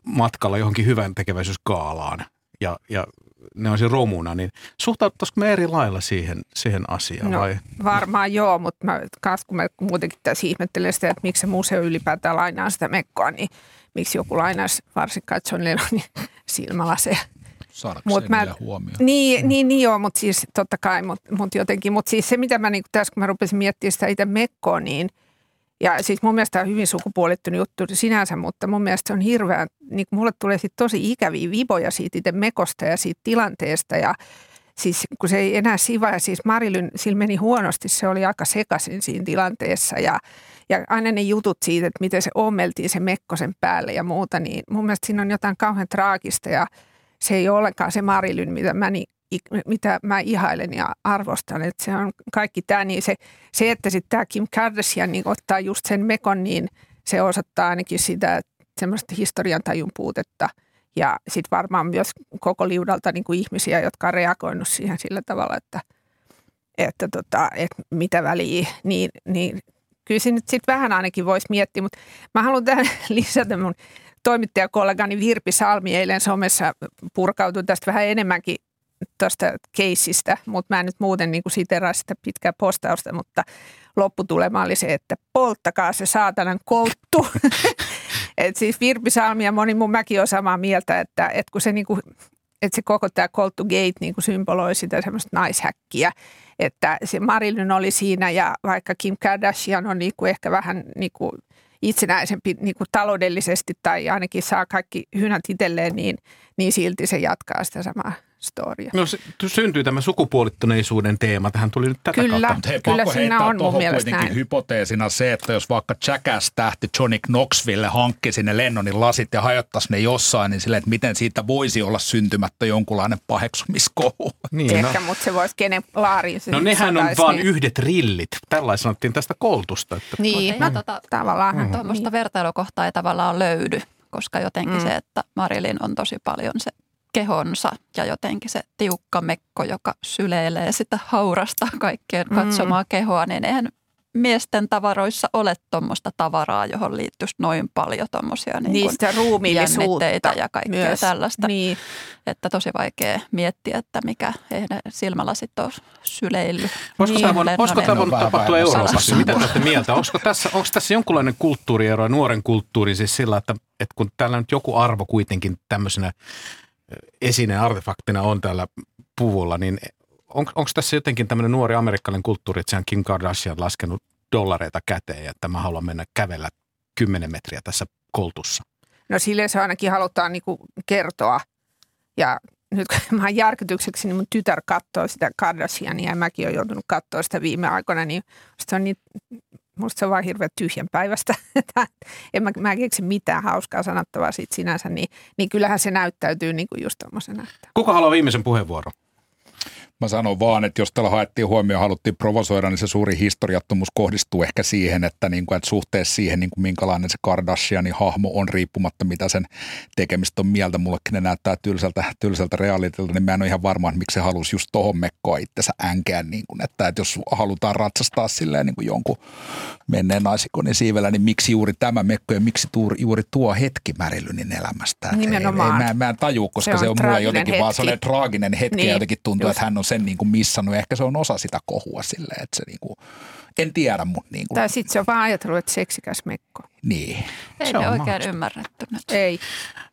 matkalla johonkin hyvän tekeväisyyskaalaan ja, ja ne olisi romuna, niin suhtautuisiko me eri lailla siihen, siihen asiaan no, vai? Varmaan joo, mutta mä, kun mä muutenkin tässä ihmettelen sitä, että miksi se museo ylipäätään lainaa sitä mekkoa, niin miksi joku lainaisi varsinkaan John Lennonin silmälaseja. Mut mä, huomioon. Niin, mm. niin, niin joo, mutta siis totta kai, mutta mut jotenkin, mutta siis se mitä mä niin tässä kun mä rupesin miettimään sitä itse mekkoa, niin – ja siis mun mielestä on hyvin sukupuolittunut juttu sinänsä, mutta mun mielestä se on hirveän, niin mulle tulee sitten tosi ikäviä viboja siitä itse mekosta ja siitä tilanteesta. Ja siis kun se ei enää siva ja siis Marilyn, sillä meni huonosti, se oli aika sekaisin siinä tilanteessa. Ja, ja aina ne jutut siitä, että miten se ommeltiin se mekkosen päälle ja muuta, niin mun mielestä siinä on jotain kauhean traagista. Ja se ei ole ollenkaan se Marilyn, mitä mä niin mitä mä ihailen ja arvostan, että se on kaikki tämä, niin se, se että sitten tämä Kim Kardashian niin ottaa just sen mekon, niin se osoittaa ainakin sitä semmoista historian tajun puutetta. Ja sitten varmaan myös koko liudalta niin kuin ihmisiä, jotka on reagoinut siihen sillä tavalla, että, että, tota, että mitä väliä, niin, niin kyllä se nyt sitten vähän ainakin voisi miettiä, mutta mä haluan tähän *laughs* lisätä mun toimittajakollegani Virpi Salmi eilen somessa purkautui tästä vähän enemmänkin tuosta keissistä, mutta mä en nyt muuten niin siteraa sitä pitkää postausta, mutta lopputulema oli se, että polttakaa se saatanan kolttu. *laughs* et siis Virpi Salmi ja moni mun mäkin on samaa mieltä, että, että kun se niin kuin että se koko tämä Cold to Gate niin symboloi sitä semmoista naishäkkiä, että se Marilyn oli siinä ja vaikka Kim Kardashian on niin kuin ehkä vähän niin kuin itsenäisempi niin kuin taloudellisesti tai ainakin saa kaikki hynät itselleen, niin, niin silti se jatkaa sitä samaa storia. No se syntyy tämä sukupuolittuneisuuden teema. Tähän tuli nyt tätä Kyllä. kautta. Mutta hei, Kyllä siinä on mun tuohon mielestä kuitenkin näin. hypoteesina se, että jos vaikka Jackass-tähti Johnny Knoxville hankkisi ne Lennonin lasit ja hajottaisi ne jossain, niin silleen, että miten siitä voisi olla syntymättä jonkunlainen paheksumiskohu. Niin, no. Ehkä, mutta se voisi kenen laariin no nehän on sataisi, vaan niin, yhdet rillit. Tällaisen sanottiin tästä koulutusta. Että Niin, no, tota- tavallaan. Mm. Tuommoista vertailukohtaa ei tavallaan löydy, koska jotenkin Mm. se, että Marilyn on tosi paljon se kehonsa ja jotenkin se tiukka mekko, joka syleilee sitä haurasta kaikkeen Mm. katsomaa kehoa, niin eihän miesten tavaroissa ole tuommoista tavaraa, johon liittyisi noin paljon tuommoisia niin Niistä ruumiillisuutta ja kaikkea myös. tällaista. Niin. Että tosi vaikea miettiä, että mikä, ei ne silmälasit ole syleillyt. Olisiko tämä voinut, olisiko tämä voinut tapahtua Euroopassa? Mitä te olette mieltä? Olisiko tässä, onko tässä jonkunlainen kulttuuriero ja nuoren kulttuuri siis sillä, että, että kun täällä nyt joku arvo kuitenkin tämmöisenä esineen artefaktina on täällä puvulla, niin on, onko tässä jotenkin tämmöinen nuori amerikkalainen kulttuuri, että sehän Kim Kardashian laskenut dollareita käteen ja että mä haluan mennä kävellä 10 metriä tässä koltussa? No sille se ainakin halutaan niin kuin kertoa. Ja nyt kun mä oon järkytykseksi, niin mun tytär katsoo sitä Kardashiania ja mäkin olen joutunut katsoa sitä viime aikoina, niin se on niin, musta se on vaan hirveän tyhjän päivästä. *laughs* en mä, mä keksi mitään hauskaa sanottavaa siitä sinänsä, niin, niin kyllähän se näyttäytyy niin kuin just tommosena. Että. Kuka haluaa viimeisen puheenvuoron? Mä sanon vaan, että jos tällä haettiin huomioon, haluttiin provosoida, niin se suuri historiattomuus kohdistuu ehkä siihen, että, niin kuin, että suhteessa siihen, niin kuin minkälainen se Kardashianin hahmo on, riippumatta mitä sen tekemistä on mieltä. Mullekin ne näyttää tylsältä, tylsältä realitilta, niin mä en ole ihan varma, että miksi se halusi just tohon mekkoa itsensä änkeä. Niin kuin, että, että jos halutaan ratsastaa silleen niin kuin jonkun menneen naisikonin siivellä, niin miksi juuri tämä mekko ja miksi tuuri, juuri tuo hetki Märilynin elämästä? Nimenomaan. Ei, ei, mä, mä en tajua, koska se on, se on mulle jotenkin vaan hetki. sellainen traaginen hetki Niin, ja jotenkin tuntuu, just. että hän on sen niin kuin missannut. Ja ehkä se on osa sitä kohua silleen, että se niin kuin, en tiedä, mutta niin kuin, Tai sitten se on vaan ajatellut, että seksikäs mekko. niin. Ei Se on ne oikein mahdollista. ymmärretty nyt. Ei.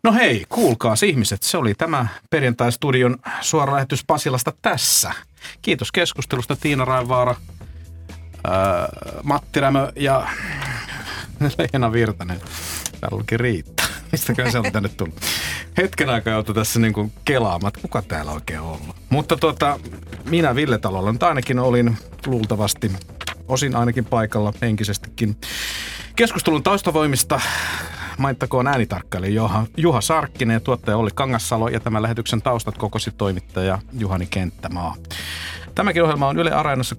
No hei, kuulkaas ihmiset, se oli tämä perjantai-studion suora lähetys Pasilasta tässä. Kiitos keskustelusta Tiina Raivaara, ää, Matti Rämö ja *laughs* Leena Virtanen. Täällä olikin riittää. Mistäköhän se on tänne tullut? Hetken aikaa joutui tässä niin kuin kelaamaan, että kuka täällä oikein on ollut. Mutta tuota, minä Ville Talolla nyt ainakin olin luultavasti, osin ainakin paikalla henkisestikin. Keskustelun taustavoimista mainittakoon äänitarkkailija Juha, Juha Sarkkinen ja tuottaja Olli Kangassalo ja tämän lähetyksen taustat kokosi toimittaja Juhani Kenttämaa. Tämäkin ohjelma on Yle Areenassa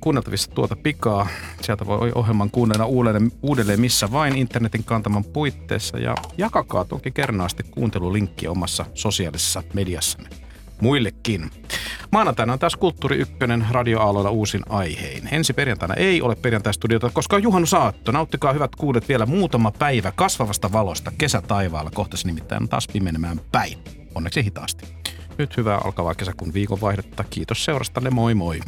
kuunneltavissa tuota pikaa. Sieltä voi ohjelman kuunnella uudelleen, uudelleen missä vain internetin kantaman puitteissa ja jakakaa toki kernaasti kuuntelulinkkiä omassa sosiaalisessa mediassanne muillekin. Maanantaina on taas Kulttuuri Ykkönen radioaaloilla uusin aihein. Ensi perjantaina ei ole perjantaistudiota, koska on juhannusaatto. Nauttikaa hyvät kuudet vielä muutama päivä kasvavasta valosta kesätaivaalla. Kohta se nimittäin on taas pimenemään päin. Onneksi hitaasti. Nyt hyvää alkavaa kesäkuun viikonvaihdetta. Kiitos seurastanne. Moi moi.